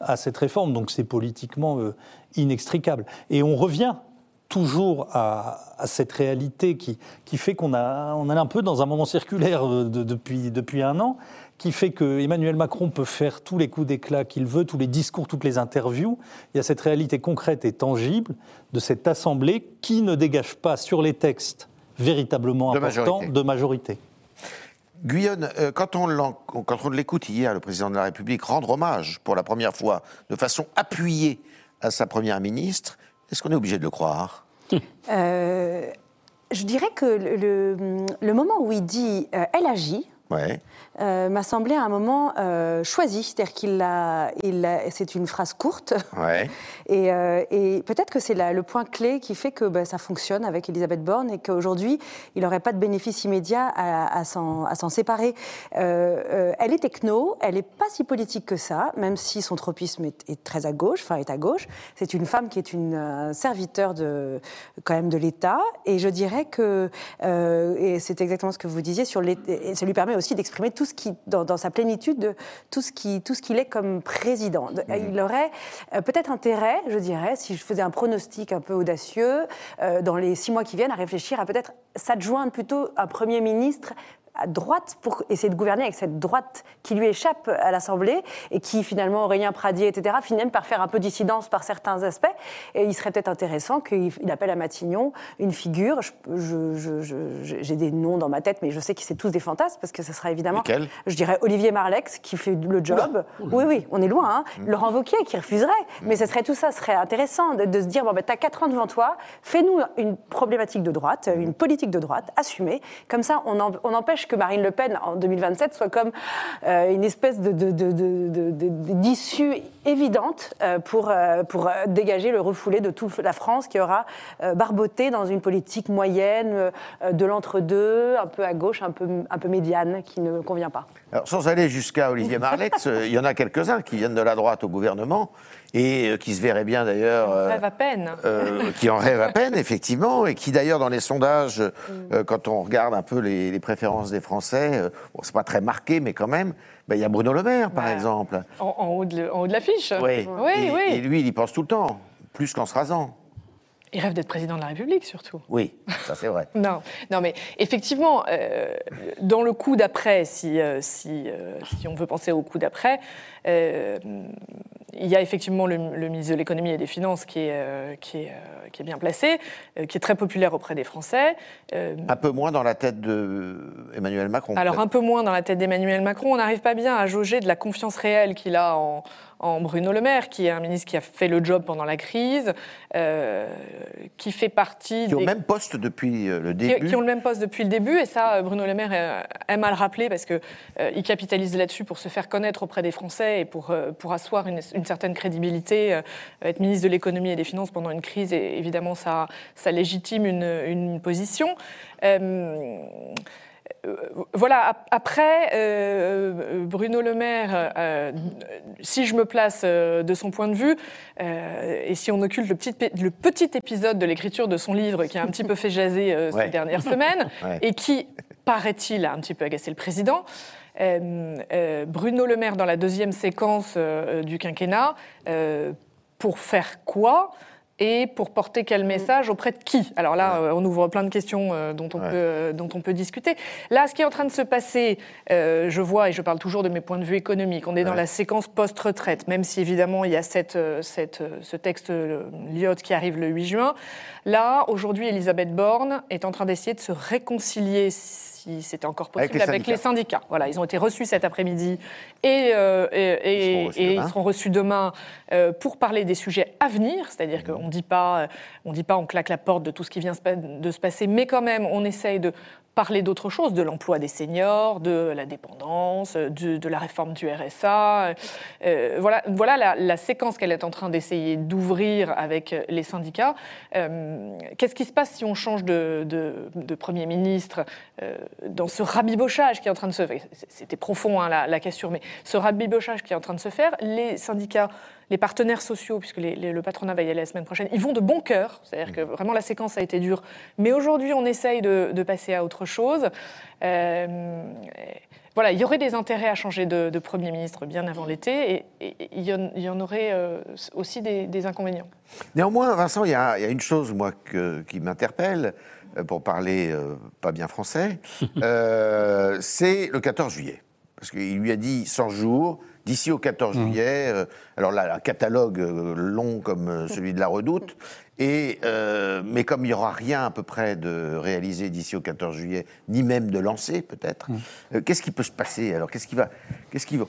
E: à cette réforme. Donc c'est politiquement euh, inextricable. Et on revient toujours à, cette réalité qui, qui fait qu'on a, on est un peu dans un moment circulaire depuis, depuis un an, qui fait que Emmanuel Macron peut faire tous les coups d'éclat qu'il veut, tous les discours, toutes les interviews. Il y a cette réalité concrète et tangible de cette Assemblée qui ne dégage pas sur les textes véritablement importants de majorité.
C: Guyonne, euh, quand on, l'écoute hier, le président de la République, rendre hommage pour la première fois de façon appuyée à sa première ministre, est-ce qu'on est obligé de le croire?
A: Je dirais que le, le, moment où il dit euh, elle agit, ouais. Euh, m'a semblé à un moment euh, choisi. C'est-à-dire qu'il a, il c'est une phrase courte. Ouais. Et, euh, et peut-être que c'est le point clé qui fait que bah, ça fonctionne avec Elisabeth Borne et qu'aujourd'hui, il n'aurait pas de bénéfice immédiat à, à s'en séparer. elle est techno, elle n'est pas si politique que ça, même si son tropisme est, très à gauche, enfin est à gauche. C'est une femme qui est une serviteur de, quand même de l'État. Et je dirais que, et c'est exactement ce que vous disiez, sur ça lui permet aussi d'exprimer tout qui, dans, sa plénitude, de tout ce qui, tout ce qu'il est comme président. Mmh. Il aurait euh, peut-être intérêt, je dirais, si je faisais un pronostic un peu audacieux, euh, dans les six mois qui viennent, à réfléchir à peut-être s'adjoindre plutôt un premier ministre droite pour essayer de gouverner avec cette droite qui lui échappe à l'Assemblée et qui finalement Aurélien Pradier, etc., finit par faire un peu dissidence par certains aspects. Et il serait peut-être intéressant qu'il appelle à Matignon une figure. J'ai des noms dans ma tête, mais je sais que c'est tous des fantasmes parce que ce sera évidemment, je dirais Olivier Marlex qui fait le job. Oui, oui, on est loin. Hein. Mm. Laurent Wauquiez qui refuserait. Mm. Mais ce serait tout ça, ce serait intéressant de, se dire bon, ben, tu as 4 ans devant toi, fais-nous une problématique de droite, une politique de droite assumée. Comme ça, on, on empêche que Marine Le Pen en 2027 soit comme euh, une espèce d'issue évidente euh, pour, euh, pour dégager le refoulé de toute la France qui aura barboté dans une politique moyenne de l'entre-deux, un peu à gauche, un peu, un peu médiane, qui ne convient pas.
C: Alors, sans aller jusqu'à Olivier Marlex, il y en a quelques-uns qui viennent de la droite au gouvernement et euh, qui se verrait bien d'ailleurs.
D: Euh, rêve à peine.
C: Euh, qui en rêve à peine, effectivement, et qui d'ailleurs dans les sondages, mm. quand on regarde un peu les, préférences des Français, bon, c'est pas très marqué, mais quand même, ben, il y a Bruno Le Maire, par exemple.
D: En, haut de, en, haut de, l'affiche.
C: Oui, oui, oui. Et lui, il y pense tout le temps, plus qu'en se rasant.
D: Il rêve d'être président de la République, surtout.
C: Oui, ça c'est vrai.
D: non, non, mais effectivement, euh, dans le coup d'après, si, euh, si, euh, si, on veut penser au coup d'après, il y a effectivement le, ministre de l'économie et des finances qui est, qui est, qui est bien placé, qui est très populaire auprès des Français.
C: un peu moins dans la tête d'Emmanuel Macron.
D: Alors un peu moins dans la tête d'Emmanuel Macron. On n'arrive pas bien à jauger de la confiance réelle qu'il a en, en Bruno Le Maire, qui est un ministre qui a fait le job pendant la crise, euh, qui fait partie.
C: Qui ont le même poste depuis euh, le début.
D: Qui, ont le même poste depuis le début, et ça, euh, Bruno Le Maire aime à le rappeler parce qu'il il capitalise là-dessus pour se faire connaître auprès des Français et pour, pour asseoir une, certaine crédibilité. être ministre de l'économie et des finances pendant une crise, et évidemment, ça, ça légitime une, une position. Euh, voilà, après, euh, Bruno Le Maire, euh, si je me place de son point de vue, et si on occulte le petit, le petit épisode de l'écriture de son livre qui a un petit peu fait jaser ces dernières semaines, et qui, paraît-il, a un petit peu agacé le président, Bruno Le Maire, dans la deuxième séquence du quinquennat, pour faire quoi et pour porter quel mm. message auprès de qui? Alors là, euh, on ouvre plein de questions euh, dont, on peut, euh, dont on peut discuter. Là, ce qui est en train de se passer, je vois, et je parle toujours de mes points de vue économiques, on est dans la séquence post-retraite, même si évidemment il y a cette, cette, ce texte Lyot qui arrive le 8 juin. Là, aujourd'hui, Elisabeth Borne est en train d'essayer de se réconcilier si c'était encore possible, avec, les, syndicats. Voilà, ils ont été reçus cet après-midi et, et, ils, seront reçus demain pour parler des sujets à venir, c'est-à-dire mmh. qu'on pas, on dit pas, on claque la porte de tout ce qui vient de se passer, mais quand même, on essaye de parler d'autre chose, de l'emploi des seniors, de la dépendance, de, la réforme du RSA. Euh, voilà, voilà la, séquence qu'elle est en train d'essayer d'ouvrir avec les syndicats. Euh, qu'est-ce qui se passe si on change de, Premier ministre euh, dans ce rabibochage qui est en train de se faire? C'était profond hein, la, la question, mais ce rabibochage qui est en train de se faire, les syndicats les partenaires sociaux, puisque le patronat va y aller la semaine prochaine, ils vont de bon cœur. C'est-à-dire que vraiment la séquence a été dure. Mais aujourd'hui, on essaye de, passer à autre chose. Euh, voilà, il y aurait des intérêts à changer de, Premier ministre bien avant l'été et, il, y en, aurait aussi des, inconvénients.
C: Néanmoins, Vincent, il y, a, une chose, moi, qui m'interpelle, pour parler pas bien français, c'est le 14 juillet. Parce qu'il lui a dit 100 jours, d'ici au 14 mmh. juillet. Euh, alors là, un catalogue euh, long comme euh, celui de la Redoute. Et, mais comme il n'y aura rien à peu près de réalisé d'ici au 14 juillet, ni même de lancé peut-être, mmh. qu'est-ce qui peut se passer alors? Qu'est-ce qui va, qu'est-ce qui va,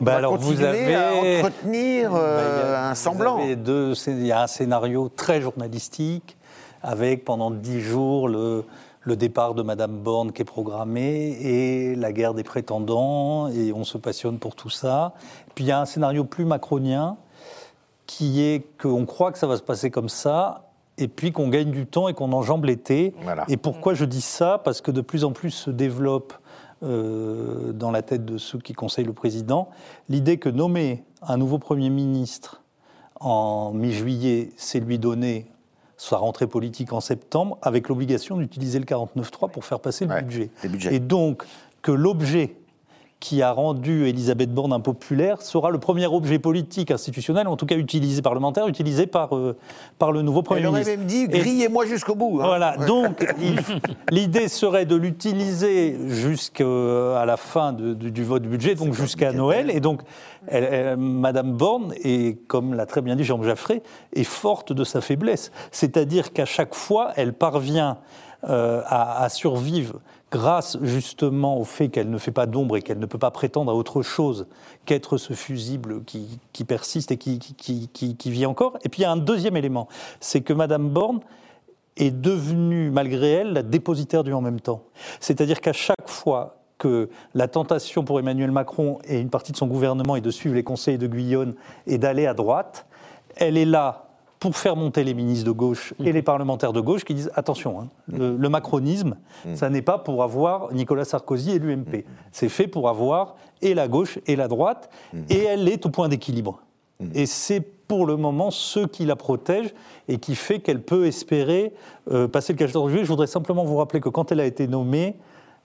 E: bah alors continuer vous avez,
C: à entretenir bah, un semblant.
E: il y a un scénario très journalistique avec pendant dix jours le le départ de Madame Borne qui est programmé et la guerre des prétendants, et on se passionne pour tout ça. Puis il y a un scénario plus macronien qui est qu'on croit que ça va se passer comme ça, et puis qu'on gagne du temps et qu'on enjambe l'été. Et pourquoi je dis ça? Parce que de plus en plus se développe euh, dans la tête de ceux qui conseillent le président l'idée que nommer un nouveau Premier ministre en mi-juillet, c'est lui donner sa rentrée politique en septembre, avec l'obligation d'utiliser le 49.3 pour faire passer le budget. Et donc, que l'objet qui a rendu Elisabeth Borne impopulaire sera le premier objet politique institutionnel, en tout cas utilisé parlementaire, utilisé par, euh, par le nouveau Premier ministre.
C: Elle aurait même dit grillez-moi jusqu'au bout.
E: Hein. Voilà, donc l'idée serait de l'utiliser jusqu'à la fin du vote budget, donc jusqu'à Noël. Et donc, Madame Borne, et comme l'a très bien dit Jean Jaffré, est forte de sa faiblesse. C'est-à-dire qu'à chaque fois, elle parvient euh, à, survivre grâce justement au fait qu'elle ne fait pas d'ombre et qu'elle ne peut pas prétendre à autre chose qu'être ce fusible qui, persiste et qui, qui, vit encore. Et puis il y a un deuxième élément, c'est que Madame Borne est devenue, malgré elle, la dépositaire du en même temps. C'est-à-dire qu'à chaque fois que la tentation pour Emmanuel Macron et une partie de son gouvernement est de suivre les conseils de Guyonne et d'aller à droite, elle est là pour faire monter les ministres de gauche et mm. les parlementaires de gauche qui disent attention, hein, mm. le, macronisme, mm. ça n'est pas pour avoir Nicolas Sarkozy et l'UMP. C'est fait pour avoir et la gauche et la droite, et elle est au point d'équilibre. Et c'est pour le moment ce qui la protège et qui fait qu'elle peut espérer euh, passer le 14 juillet. Je voudrais simplement vous rappeler que quand elle a été nommée,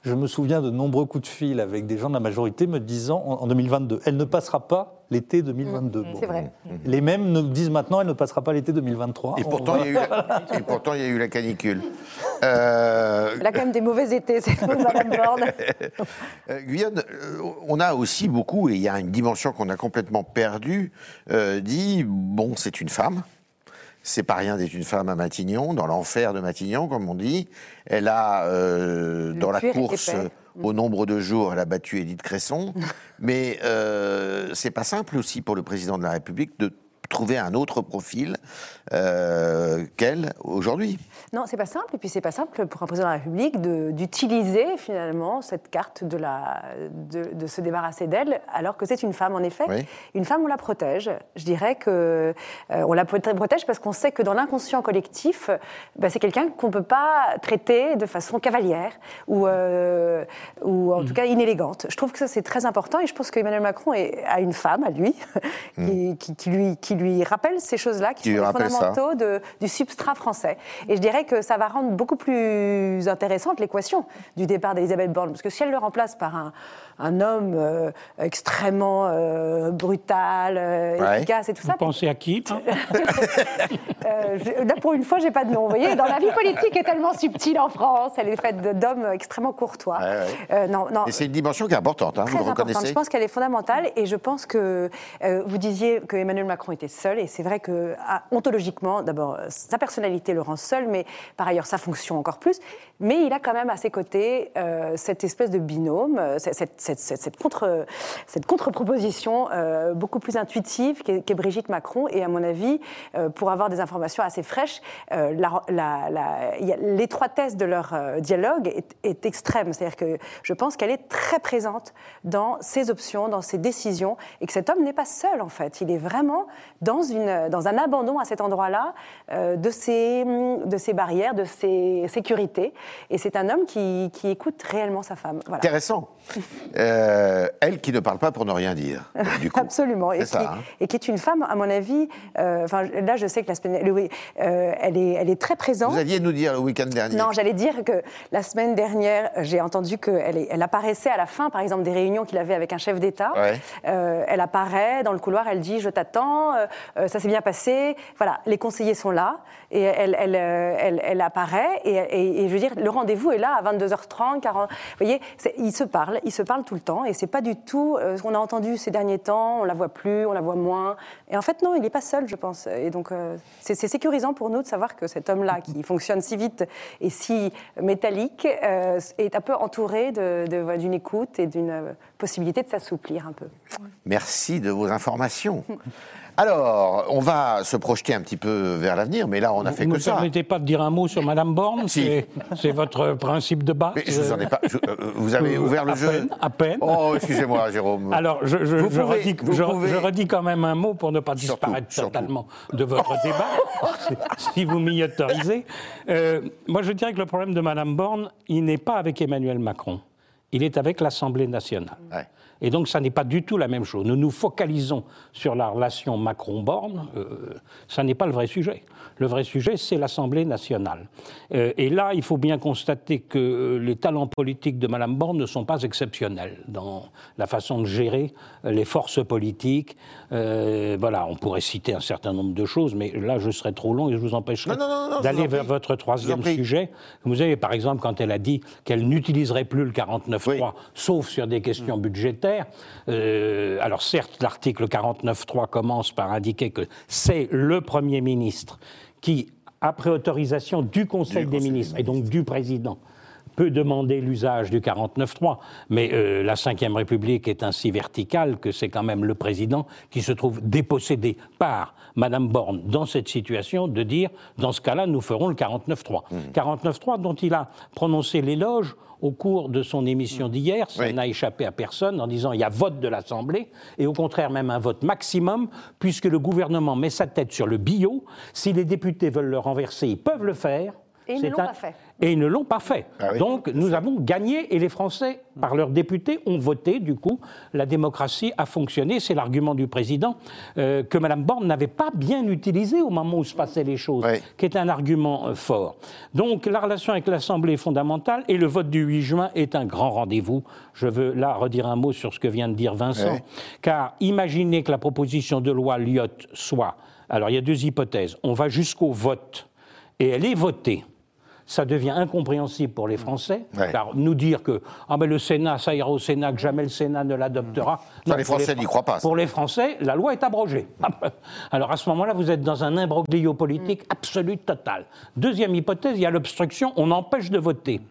E: je me souviens de nombreux coups de fil avec des gens de la majorité me disant en 2022, elle ne passera pas l'été 2022. Mmh,
A: c'est vrai.
E: Les mêmes nous disent maintenant, elle ne passera pas l'été 2023.
C: Et pourtant, il y, a eu la canicule.
A: Euh... Elle a quand même des mauvais étés, c'est Madame Borne.
C: Euh, Guyane, euh, on a aussi beaucoup, et il y a une dimension qu'on a complètement perdue, euh, dit, bon, c'est une femme. C'est pas rien d'être une femme à Matignon, dans l'enfer de Matignon, comme on dit. Elle a, euh, dans la course au nombre de jours, elle a battu Édith Cresson. Mais euh, c'est pas simple aussi pour le président de la République de trouver un autre profil euh, qu'elle aujourd'hui.
A: Non, c'est pas simple. Et puis c'est pas simple pour un président de la République d'utiliser finalement cette carte de, la, de, se débarrasser d'elle, alors que c'est une femme en effet. Une femme, on la protège. Je dirais que euh, on la protège parce qu'on sait que dans l'inconscient collectif, bah, c'est quelqu'un qu'on peut pas traiter de façon cavalière ou, euh, ou en tout mm. cas inélégante. Je trouve que ça c'est très important et je pense qu'Emmanuel Macron est, a une femme à lui mm. qui, qui, lui qui lui rappelle ces choses-là qui, sont les fondamentaux de, du substrat français. Et je dirais que ça va rendre beaucoup plus intéressante l'équation du départ d'Elisabeth Borne, parce que si elle le remplace par un, un homme euh, extrêmement euh, brutal, euh, efficace et tout ça.
F: Vous pensez à qui
A: Là, pour une fois, j'ai pas de nom. Vous voyez, dans la vie politique est tellement subtile en France, elle est faite d'hommes extrêmement courtois.
C: non, non. Et c'est une dimension qui est importante, hein, vous le reconnaissez
A: Je pense qu'elle est fondamentale et je pense que vous disiez que Emmanuel Macron était seul et c'est vrai que ah, ontologiquement, d'abord, sa personnalité le rend seul, mais par ailleurs sa fonction encore plus. Mais il a quand même à ses côtés cette espèce de binôme, cette cette, cette contre-proposition euh, beaucoup plus intuitive qu'est Brigitte Macron. Et à mon avis, euh, pour avoir des informations assez fraîches, euh, l'étroitesse de leur dialogue est, extrême. C'est-à-dire que je pense qu'elle est très présente dans ses options, dans ses décisions, et que cet homme n'est pas seul en fait. Il est vraiment dans, un abandon à cet endroit-là de, ses, barrières, de ses sécurités. Et c'est un homme qui, qui écoute réellement sa femme.
C: Intéressant. Euh, elle qui ne parle pas pour ne rien dire. Du coup.
A: Absolument. Et,
C: ça,
A: qui,
C: hein.
A: et qui est une femme, à mon avis, euh, enfin là je sais que la semaine, le- euh, elle, est, elle est très présente.
C: Vous alliez nous dire le week-end dernier.
A: Non, j'allais dire que la semaine dernière, j'ai entendu qu'elle elle apparaissait à la fin, par exemple, des réunions qu'il avait avec un chef d'État.
C: Ouais.
A: Euh, elle apparaît dans le couloir, elle dit Je t'attends, ça s'est bien passé. Voilà, les conseillers sont là et elle, elle, elle, elle apparaît. Et, et- et je veux dire, le rendez-vous est là à 22h30, 40. Vous voyez, ils se parlent, ils se parlent tout le temps et c'est pas du tout euh, ce qu'on a entendu ces derniers temps. On la voit plus, on la voit moins. Et en fait, non, il n'est pas seul, je pense. Et donc, euh, c'est sécurisant pour nous de savoir que cet homme-là, qui fonctionne si vite et si métallique, euh, est un peu entouré d'une écoute et d'une possibilité de s'assouplir un peu.
C: Merci de vos informations. Alors, on va se projeter un petit peu vers l'avenir, mais là, on n'a fait
F: Vous
C: que
F: ne me
C: ça.
F: permettez pas de dire un mot sur Madame Borne
C: Si.
F: C'est- votre principe de base
C: Mais je vous en ai pas. je- euh, vous avez
F: Euh,
C: ouvert le
F: à
C: jeu.
F: peine, à peine.
C: Oh, excusez-moi, Jérôme.
F: Alors, je, je-
C: Vous
F: je
C: pouvez-
F: redis,
C: vous
F: je-
C: pouvez-
F: je redis quand même un mot pour ne pas disparaître
C: surtout.
F: totalement de votre débat, si- si vous m'y autorisez. Euh, moi, je dirais que le problème de Madame Borne, il n'est pas avec Emmanuel Macron, il est avec l'Assemblée nationale.
C: Ouais.
F: Et donc, ça n'est pas du tout la même chose. Nous nous focalisons sur la relation Macron-Borne. euh, ça n'est pas le vrai sujet. Le vrai sujet, c'est l'Assemblée nationale. Euh, et là, il faut bien constater que euh, les talents politiques de Mme Borne ne sont pas exceptionnels dans la façon de gérer euh, les forces politiques. Euh, voilà, on pourrait citer un certain nombre de choses, mais là, je serais trop long et je vous empêcherai d'aller vers votre
C: vous
F: troisième sujet. Vous avez, par exemple, quand elle a dit qu'elle n'utiliserait plus le 49.3,
C: Oui.
F: sauf sur des questions budgétaires. Euh, alors certes, l'article 49.3 commence par indiquer que c'est le Premier ministre qui, après autorisation du Conseil
C: Du
F: des
C: Conseil des
F: ministres et donc du Président, peut demander l'usage du 49.3, mais euh, la Ve République est ainsi verticale que c'est quand même le président qui se trouve dépossédé par Madame Borne dans cette situation de dire, dans ce cas-là, nous ferons le 49.3.
C: Mmh.
F: 49.3 dont il a prononcé l'éloge au cours de son émission d'hier, ça
C: Oui.
F: n'a échappé à personne, en disant il y a vote de l'Assemblée, et au contraire même un vote maximum, puisque le gouvernement met sa tête sur le bio. Si les députés veulent le renverser, ils peuvent le faire.
A: Et ils ne l'ont
F: un-
A: pas fait.
F: Et ils ne l'ont pas fait.
C: Ah oui.
F: Donc nous avons gagné et les Français, par leurs députés, ont voté. Du coup, la démocratie a fonctionné. C'est l'argument du président euh, que Mme Borne n'avait pas bien utilisé au moment où se passaient les choses,
C: Oui.
F: qui est un argument euh, fort. Donc la relation avec l'Assemblée est fondamentale et le vote du 8 juin est un grand rendez-vous. Je veux là redire un mot sur ce que vient de dire Vincent,
C: Oui.
F: car imaginez que la proposition de loi Lyotte soit. Alors il y a deux hypothèses. On va jusqu'au vote et elle est votée ça devient incompréhensible pour les Français,
C: Ouais.
F: car nous dire que ah ben le Sénat, ça ira au Sénat, que jamais le Sénat ne l'adoptera.
C: Ça, les
F: pour
C: Français
F: Fran-
C: n'y croient pas, ça.
F: Pour les Français, la loi est abrogée. Alors à ce moment-là, vous êtes dans un imbroglio politique absolu, total. Deuxième hypothèse, il y a l'obstruction, on empêche de voter.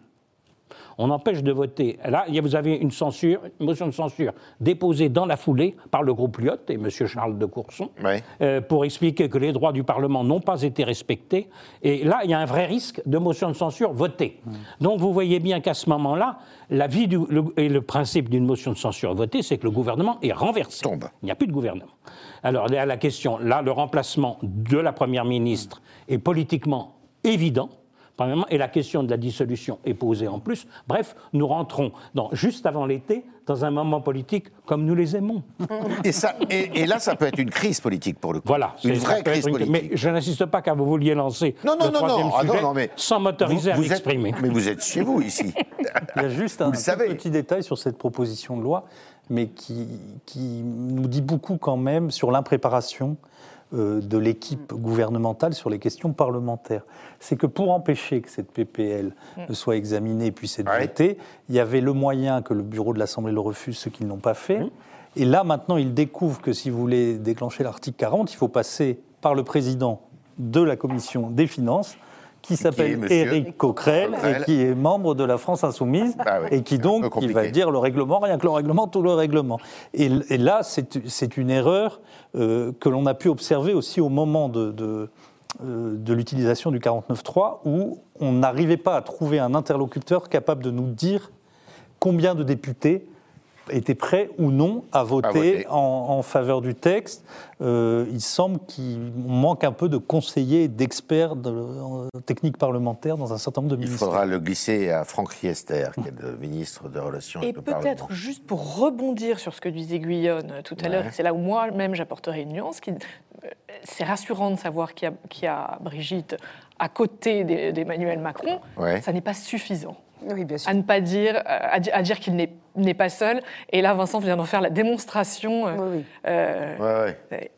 F: On empêche de voter. Là, vous avez une censure, une motion de censure déposée dans la foulée par le groupe Lyotte et M. Charles de Courson euh, pour expliquer que les droits du Parlement n'ont pas été respectés. Et là, il y a un vrai risque de motion de censure votée. Donc vous voyez bien qu'à ce moment-là, la vie du, le- et le principe d'une motion de censure votée, c'est que le gouvernement est renversé.
C: Tombe.
F: Il n'y a plus de gouvernement. Alors là, la question, là, le remplacement de la Première ministre est politiquement évident. Premièrement, Et la question de la dissolution est posée en plus. Bref, nous rentrons dans, juste avant l'été dans un moment politique comme nous les aimons.
C: Et, ça, et, et là, ça peut être une crise politique pour le coup.
F: Voilà.
C: Une
F: c'est-
C: vraie crise
F: une-
C: politique.
F: Mais je n'insiste pas car vous vouliez lancer
C: Non, non,
F: le
C: non,
F: troisième
C: non. Ah, non,
F: sujet
C: non, mais
F: sans m'autoriser à
C: êtes-
F: m'exprimer.
C: Mais vous êtes chez vous ici.
E: Il y a juste un petit détail sur cette proposition de loi, mais qui, qui nous dit beaucoup quand même sur l'impréparation euh, de l'équipe gouvernementale sur les questions parlementaires. C'est que pour empêcher que cette PPL ne soit examinée et puisse être
C: Ouais.
E: votée, il y avait le moyen que le bureau de l'Assemblée le refuse, ce qu'ils n'ont pas fait. Et là, maintenant, ils découvrent que si vous voulez déclencher l'article 40, il faut passer par le président de la commission des finances, qui s'appelle Éric Coquerel,
C: Coquerel.
E: et qui est membre de la France Insoumise,
C: Bah oui,
E: et qui donc qui va dire le règlement, rien que le règlement, tout le règlement. Et, et là, c'est c'est une erreur euh, que l'on a pu observer aussi au moment de, de, euh, de l'utilisation du 49.3, où on n'arrivait pas à trouver un interlocuteur capable de nous dire combien de députés était prêt ou non à voter, En, faveur du texte. Euh, il semble qu'il manque un peu de conseillers et d'experts de, techniques parlementaires dans un certain nombre de ministères.
C: Il faudra le glisser à Franck Riester, qui est le ministre des Relations avec le Parlement.
D: Et peut-être, juste pour rebondir sur ce que disait Guyonne tout à l'heure, c'est là où moi-même j'apporterai une nuance, qui, euh, c'est rassurant de savoir qu'il y, y, a Brigitte à côté d'Emmanuel Macron, ça n'est pas suffisant. Oui, bien sûr. À ne pas dire, euh, à, dire qu'il n'est pas seul. Et là, Vincent vient d'en faire la démonstration.
C: Oui, euh,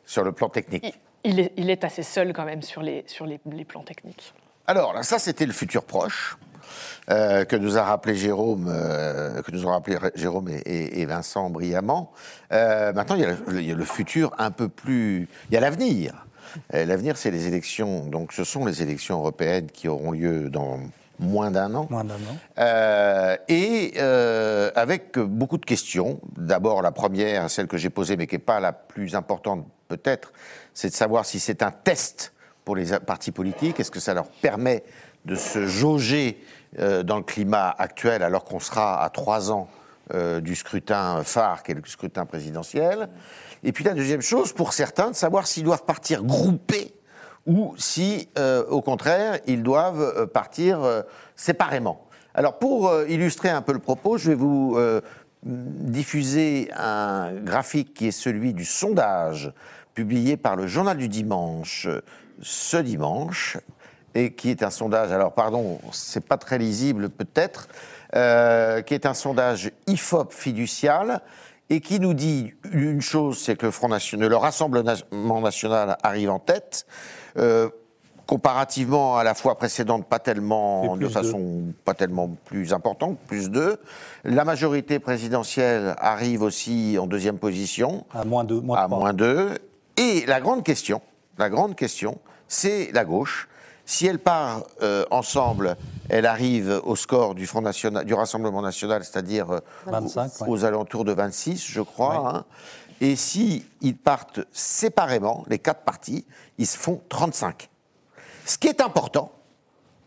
C: sur le plan technique.
D: Il, est, il, est, assez seul quand même sur les, sur les, plans techniques.
C: Alors, là, ça, c'était le futur proche. Euh, que nous a rappelé Jérôme, que nous ont rappelé Jérôme et, Vincent brillamment. maintenant, il y, a le, il y, a le, futur un peu plus. Il y a l'avenir. L'avenir, c'est les élections. Donc, ce sont les élections européennes qui auront lieu dans moins d'un an.
E: Moins d'un an.
C: Euh, et euh, avec beaucoup de questions. D'abord, la première, celle que j'ai posée, mais qui n'est pas la plus importante peut-être, c'est de savoir si c'est un test pour les partis politiques. Est-ce que ça leur permet de se jauger euh, dans le climat actuel alors qu'on sera à trois ans du scrutin phare, qui est le scrutin présidentiel? Et puis la deuxième chose, pour certains, de savoir s'ils doivent partir groupés ou si, euh, au contraire, ils doivent euh, partir euh, séparément. Alors, pour illustrer un peu le propos, je vais vous diffuser un graphique qui est celui du sondage publié par le Journal du Dimanche ce dimanche, et qui est un sondage, alors pardon, c'est pas très lisible peut-être, qui est un sondage IFOP fiducial, et qui nous dit une chose, c'est que le Front National, le Rassemblement National arrive en tête, euh, comparativement à la fois précédente, pas tellement, de façon pas tellement plus importante, plus 2. La majorité présidentielle arrive aussi en deuxième position.
E: À moins 2.
C: à moins 2. Et la grande question, la grande question, c'est la gauche. Si elle part euh, ensemble, elle arrive au score du Front National, du Rassemblement National, c'est-à-dire euh, aux, alentours de 26, je crois. Hein. Et si ils partent séparément, les quatre partis, ils se font 35. Ce qui est important,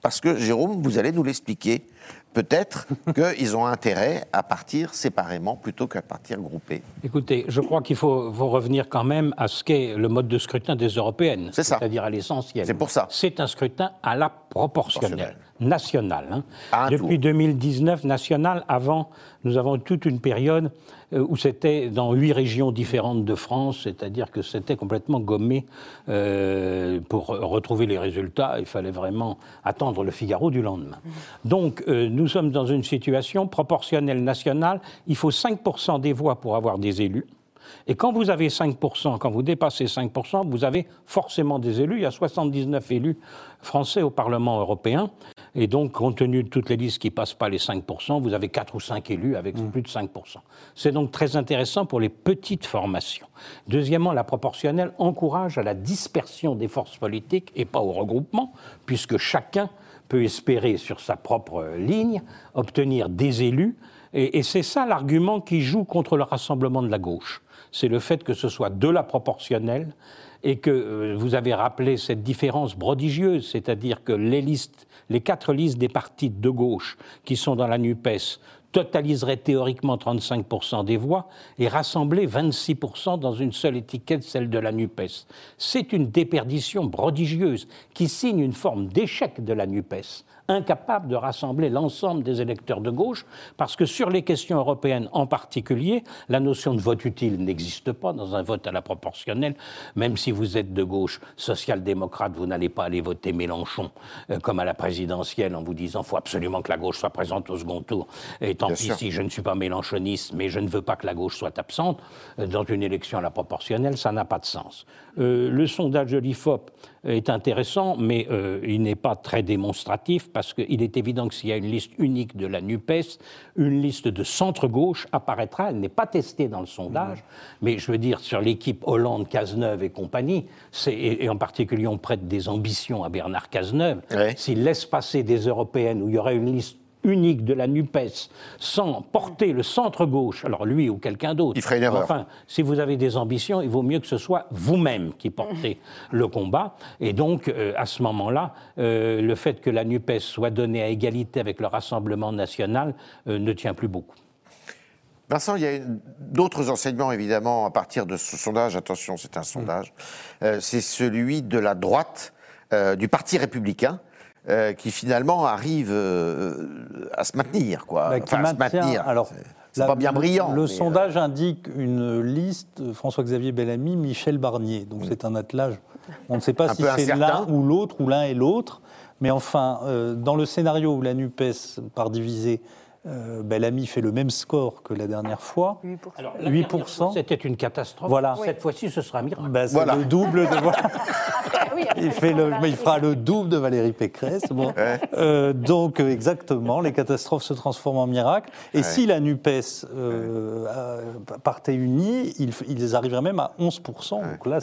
C: parce que Jérôme, vous allez nous l'expliquer, peut-être qu'ils ont intérêt à partir séparément plutôt qu'à partir groupés.
F: Écoutez, je crois qu'il faut, revenir quand même à ce qu'est le mode de scrutin des européennes.
C: C'est ça.
F: C'est-à-dire à, l'essentiel.
C: C'est pour ça.
F: C'est un scrutin à la proportionnelle national. Hein. Depuis 2019, national, avant, nous avons toute une période euh, où c'était dans huit régions différentes de France, c'est-à-dire que c'était complètement gommé. Euh, pour retrouver les résultats, il fallait vraiment attendre le Figaro du lendemain. Donc, euh, nous sommes dans une situation proportionnelle nationale. Il faut 5% des voix pour avoir des élus. Et quand vous avez 5%, quand vous dépassez 5%, vous avez forcément des élus. Il y a 79 élus français au Parlement européen. Et donc, compte tenu de toutes les listes qui ne passent pas les 5%, vous avez 4 ou 5 élus avec mmh. plus de 5%. C'est donc très intéressant pour les petites formations. Deuxièmement, la proportionnelle encourage à la dispersion des forces politiques et pas au regroupement, puisque chacun peut espérer sur sa propre ligne obtenir des élus. Et, et c'est ça l'argument qui joue contre le rassemblement de la gauche. C'est le fait que ce soit de la proportionnelle et que euh, vous avez rappelé cette différence prodigieuse, c'est-à-dire que les quatre listes des partis de gauche qui sont dans la NUPES totaliseraient théoriquement 35% des voix et rassembler 26% dans une seule étiquette, celle de la NUPES. C'est une déperdition prodigieuse qui signe une forme d'échec de la NUPES incapable de rassembler l'ensemble des électeurs de gauche, parce que sur les questions européennes en particulier, la notion de vote utile n'existe pas dans un vote à la proportionnelle. Même si vous êtes de gauche, social-démocrate, vous n'allez pas aller voter Mélenchon euh, comme à la présidentielle en vous disant faut absolument que la gauche soit présente au second tour. Et tant pis si je ne suis pas mélenchoniste, mais je ne veux pas que la gauche soit absente euh, dans une élection à la proportionnelle, ça n'a pas de sens. Euh, le sondage de l'IFOP est intéressant, mais euh, il n'est pas très démonstratif parce qu'il est évident que s'il y a une liste unique de la NUPES, une liste de centre-gauche apparaîtra. Elle n'est pas testée dans le sondage, mmh. mais je veux dire, sur l'équipe Hollande, Cazeneuve et compagnie, et, en particulier on prête des ambitions à Bernard Cazeneuve, s'il laisse passer des européennes où il y aurait une liste unique de la NUPES sans porter le centre-gauche, alors lui ou quelqu'un d'autre.
C: Il ferait une erreur.
F: Enfin, si vous avez des ambitions, il vaut mieux que ce soit vous-même qui portez le combat. Et donc, euh, à ce moment-là, euh, le fait que la NUPES soit donnée à égalité avec le Rassemblement national euh, ne tient plus beaucoup.
C: Vincent, il y a d'autres enseignements, évidemment, à partir de ce sondage. Attention, c'est un sondage. C'est celui de la droite, du Parti républicain. Euh, qui finalement arrive à se maintenir, quoi.
E: Bah, enfin, à se maintenir. Alors,
C: c'est pas bien brillant.
E: Le, sondage indique une liste François-Xavier Bellamy, Michel Barnier. Donc c'est un attelage. On ne sait pas si c'est l'un ou l'autre ou l'un et l'autre. Mais enfin, dans le scénario où la NUPES part diviser euh, Bellamy fait le même score que la dernière fois. 8%.
F: Alors, 8%. C'était une catastrophe.
E: Voilà.
F: Cette fois-ci, ce sera un miracle.
E: Ben, c'est le double de. il, fait le, il fera le double de Valérie Pécresse. Bon. Euh, donc, euh, exactement, les catastrophes se transforment en miracles. Et si la NUPES euh, partait unie, ils, ils, arriveraient même à 11%. Donc là,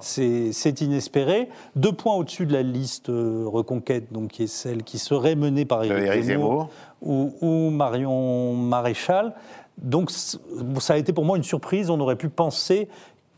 E: c'est inespéré. Deux points au-dessus de la liste Reconquête, donc, qui est celle qui serait menée par Éric Zemmour ou, Marion Maréchal. Donc ça a été pour moi une surprise. On aurait pu penser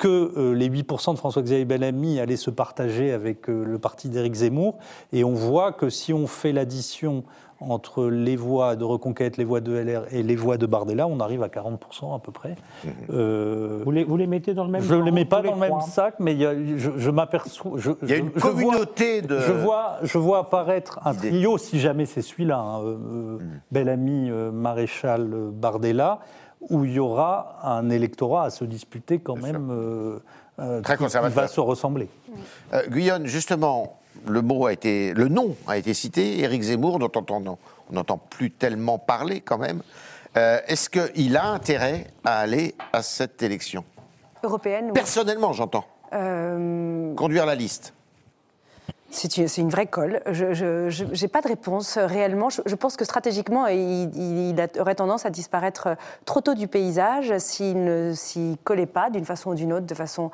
E: que euh, les 8% de François-Xavier Bellamy allaient se partager avec euh, le parti d'Éric Zemmour. Et on voit que si on fait l'addition entre les voix de Reconquête, les voix de LR et les voix de Bardella, on arrive à 40% à peu près.
F: Mhm. Euh, vous, les, vous, les, mettez dans le même
E: Je ne les mets pas dans le même sac, mais je, m'aperçois...
C: Il y a une communauté
E: de... Je vois, je vois apparaître un trio, si jamais c'est celui-là, hein, euh, mhm. Bellamy, euh, Maréchal, Bardella, où il y aura un électorat à se disputer quand même...
C: Très conservateur.
E: Qui va se ressembler.
C: Guyonne, justement, le mot a été, le nom a été cité, Éric Zemmour, dont on n'entend plus tellement parler quand même. Euh, est-ce qu'il a intérêt à aller à cette élection?
A: Européenne
C: Personnellement, j'entends. Euh, Conduire la liste
A: c'est une vraie colle. Je n'ai pas de réponse réellement. Je, pense que stratégiquement, il, aurait tendance à disparaître trop tôt du paysage s'il ne s'y collait pas d'une façon ou d'une autre, de façon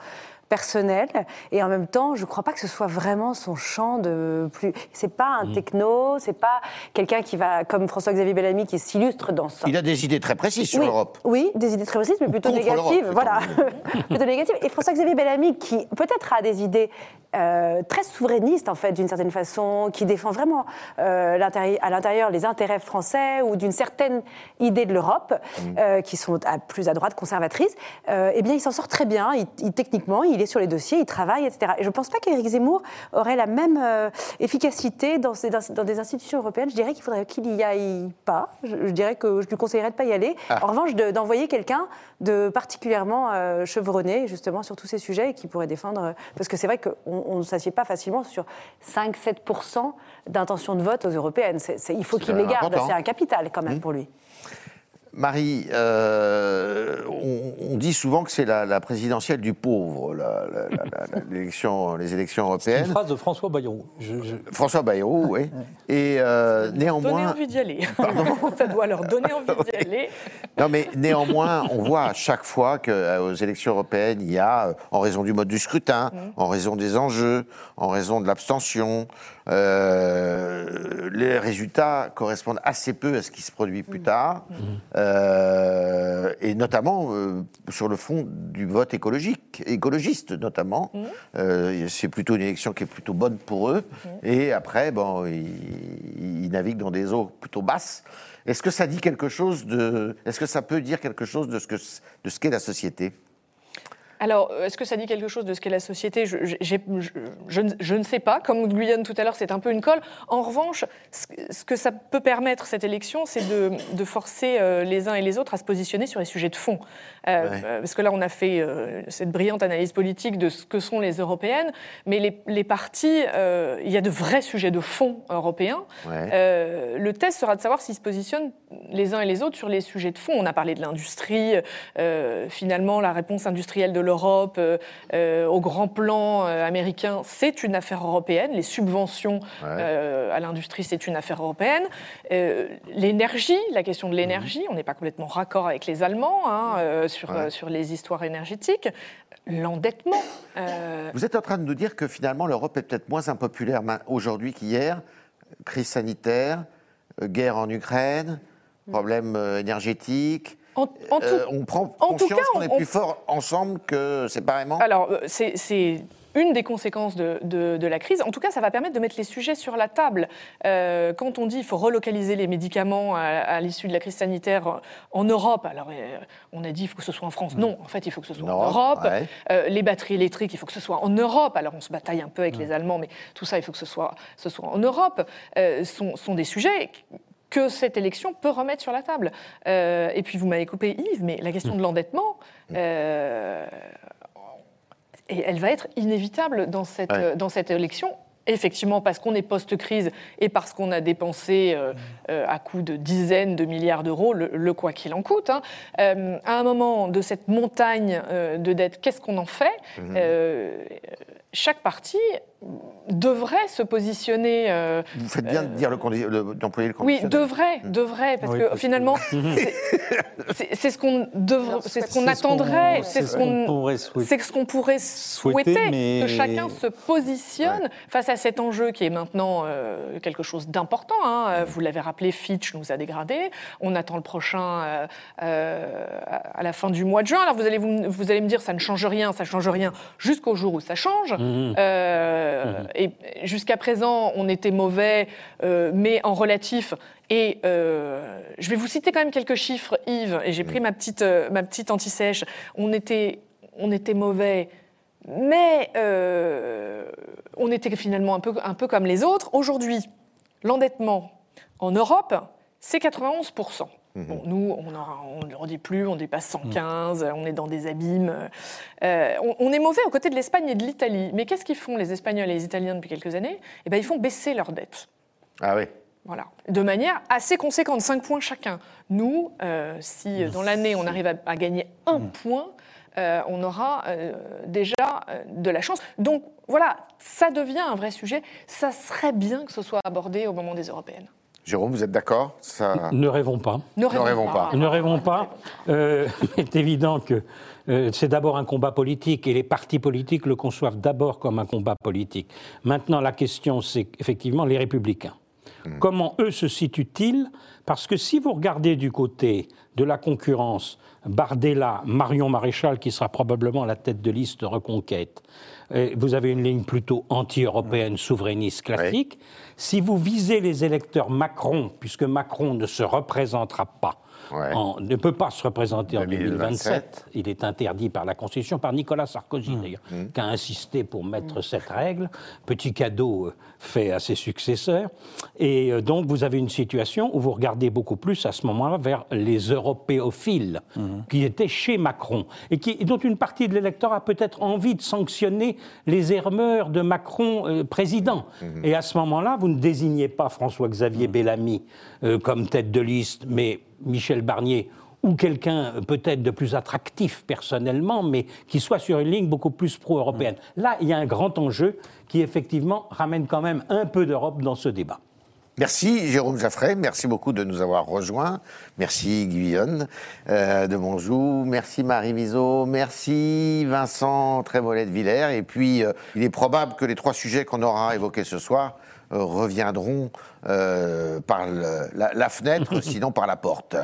A: personnel et en même temps je ne crois pas que ce soit vraiment son champ de plus c'est pas un mm. techno c'est pas quelqu'un qui va comme François-Xavier Bellamy qui s'illustre dans ça.
C: Il a des idées très précises sur l'Europe.
A: Oui des idées très précises mais plutôt négatives voilà. plutôt négatives. Et François-Xavier Bellamy qui peut-être a des idées euh, très souverainiste en fait d'une certaine façon, qui défend vraiment euh, à l'intérieur les intérêts français ou d'une certaine idée de l'Europe, mmh. euh, qui sont plus à droite, conservatrices, eh bien il s'en sort très bien. Il, techniquement, il est sur les dossiers, il travaille, etc. Et je ne pense pas qu'Éric Zemmour aurait la même efficacité dans, dans, des institutions européennes. Je dirais qu'il faudrait qu'il n'y aille pas. Je, dirais que je lui conseillerais de ne pas y aller. Ah. En revanche, d'envoyer quelqu'un de particulièrement chevronné justement sur tous ces sujets et qui pourrait défendre. Parce que c'est vrai qu'on on ne s'assied pas facilement sur 5-7% d'intention de vote aux européennes. il faut qu'il les garde, c'est un capital quand même mmh. pour lui.
C: Marie, euh, on, dit souvent que c'est la, présidentielle du pauvre, l'élection, les élections européennes. C'est
E: une phrase de François Bayrou.
C: François Bayrou, oui. Et euh, néanmoins.
D: Donner envie d'y aller. Ça doit leur donner envie d'y aller.
C: Non, mais néanmoins, on voit à chaque fois qu'aux euh, élections européennes, il y a, en raison du mode du scrutin, mmh. en raison des enjeux, en raison de l'abstention, euh, les résultats correspondent assez peu à ce qui se produit plus tard, euh, et notamment euh, sur le fond du vote écologique, écologiste notamment. c'est plutôt une élection qui est plutôt bonne pour eux, et après, bon, ils, ils naviguent dans des eaux plutôt basses. Est-ce que ça dit quelque chose de, est-ce que ça peut dire quelque chose de ce que de ce qu'est la société?
D: Alors, est-ce que ça dit quelque chose de ce qu'est la société? Je, je, ne sais pas. Comme Guyane tout à l'heure, c'est un peu une colle. En revanche, ce, que ça peut permettre, cette élection, c'est de, forcer euh, les uns et les autres à se positionner sur les sujets de fond. Euh, euh, parce que là, on a fait cette brillante analyse politique de ce que sont les européennes, mais les, les partis, il y a de vrais sujets de fond européens. le test sera de savoir s'ils se positionnent les uns et les autres sur les sujets de fond. On a parlé de l'industrie. finalement, la réponse industrielle de l'Europe euh, euh, au grand plan euh, américain, c'est une affaire européenne. Les subventions à l'industrie, c'est une affaire européenne. l'énergie, la question de l'énergie, mhm. on n'est pas complètement raccord avec les Allemands hein, sur, sur les histoires énergétiques. L'endettement.
C: Vous êtes en train de nous dire que finalement l'Europe est peut-être moins impopulaire aujourd'hui qu'hier. Crise sanitaire, guerre en Ukraine, mm. problème énergétique. Euh, on prend conscience qu'on est plus fort ensemble que séparément?
D: Alors, euh, c'est une des conséquences de, la crise. En tout cas, ça va permettre de mettre les sujets sur la table. Euh, quand on dit qu'il faut relocaliser les médicaments à, l'issue de la crise sanitaire en Europe, alors euh, on a dit qu'il faut que ce soit en France. Non, en fait, il faut que ce soit en Europe. Euh, les batteries électriques, il faut que ce soit en Europe. Alors on se bataille un peu avec les Allemands, mais tout ça, il faut que ce soit, ce soit en Europe. sont, sont des sujets que cette élection peut remettre sur la table. et puis vous m'avez coupé Yves, mais la question de l'endettement, et elle va être inévitable dans cette, dans cette élection effectivement parce qu'on est post-crise et parce qu'on a dépensé euh, euh, à coût de dizaines de milliards d'euros le, quoi qu'il en coûte. Hein. Euh, à un moment de cette montagne de dettes, qu'est-ce qu'on en fait? Mmh. Chaque parti devrait se positionner.
C: Euh, Vous faites bien de dire d'employer le,
D: le Oui, devrait, devrait, parce que finalement, c'est ce qu'on c'est ce qu'on attendrait, c'est ce qu'on pourrait souhaiter, ce qu'on pourrait souhaiter, que chacun se positionne face à cet enjeu qui est maintenant euh, quelque chose d'important. Hein. Vous l'avez rappelé, Fitch nous a dégradé. On attend le prochain euh, à la fin du mois de juin. Alors vous allez vous, vous allez me dire, ça ne change rien, ça ne change rien jusqu'au jour où ça change. Mmh. Euh, jusqu'à présent, on était mauvais, euh, mais en relatif. Et euh, je vais vous citer quand même quelques chiffres, Yves, et j'ai pris ma petite, anti-sèche. On était, mauvais, mais on était finalement un peu, un peu comme les autres. Aujourd'hui, l'endettement en Europe, c'est 91 Bon, mhm. nous, on ne le redit plus, on dépasse 115, on est dans des abîmes. Euh, on, est mauvais aux côtés de l'Espagne et de l'Italie. Mais qu'est-ce qu'ils font, les Espagnols et les Italiens, depuis quelques années? Eh bien, ils font baisser leurs dettes.
C: Ah oui
D: voilà, de manière assez conséquente, 5 points chacun. Nous, euh, si dans l'année on arrive à, gagner un mhm. point, euh, on aura déjà de la chance. Donc voilà, ça devient un vrai sujet. Ça serait bien que ce soit abordé au moment des européennes.
C: Jérôme, vous êtes d'accord?
F: Ça... Ne rêvons pas.
D: Ne rêvons, pas.
F: Ne rêvons pas. Euh, c'est évident que euh, c'est d'abord un combat politique et les partis politiques le conçoivent d'abord comme un combat politique. Maintenant, la question, c'est effectivement les républicains. Hmm. Comment eux se situent-ils? Parce que si vous regardez du côté de la concurrence, Bardella, Marion Maréchal, qui sera probablement à la tête de liste Reconquête, vous avez une ligne plutôt anti-européenne, souverainiste classique. Si vous visez les électeurs Macron, puisque Macron ne se représentera pas ne peut pas se représenter en 2027. Il est interdit par la Constitution, par Nicolas Sarkozy mmh. d'ailleurs, mmh. qui a insisté pour mettre mmh. cette règle. Petit cadeau euh, fait à ses successeurs. Et euh, donc vous avez une situation où vous regardez beaucoup plus à ce moment-là vers les européophiles qui étaient chez Macron et, qui, dont une partie de l'électorat a peut-être envie de sanctionner les erreurs de Macron euh, président. Et à ce moment-là, vous ne désignez pas François-Xavier Bellamy comme tête de liste, mais Michel Barnier ou quelqu'un peut-être de plus attractif personnellement, mais qui soit sur une ligne beaucoup plus pro-européenne. Mm. Là, il y a un grand enjeu qui, effectivement, ramène quand même un peu d'Europe dans ce débat.
C: Merci Jérôme Jaffray, merci beaucoup de nous avoir rejoints. Merci Guyonne euh, de Monjou, merci Marie Viseau, merci Vincent Trémollet de Villers. Et puis, euh, il est probable que les trois sujets qu'on aura évoqués ce soir euh, reviendront euh, par la, fenêtre, sinon par la porte.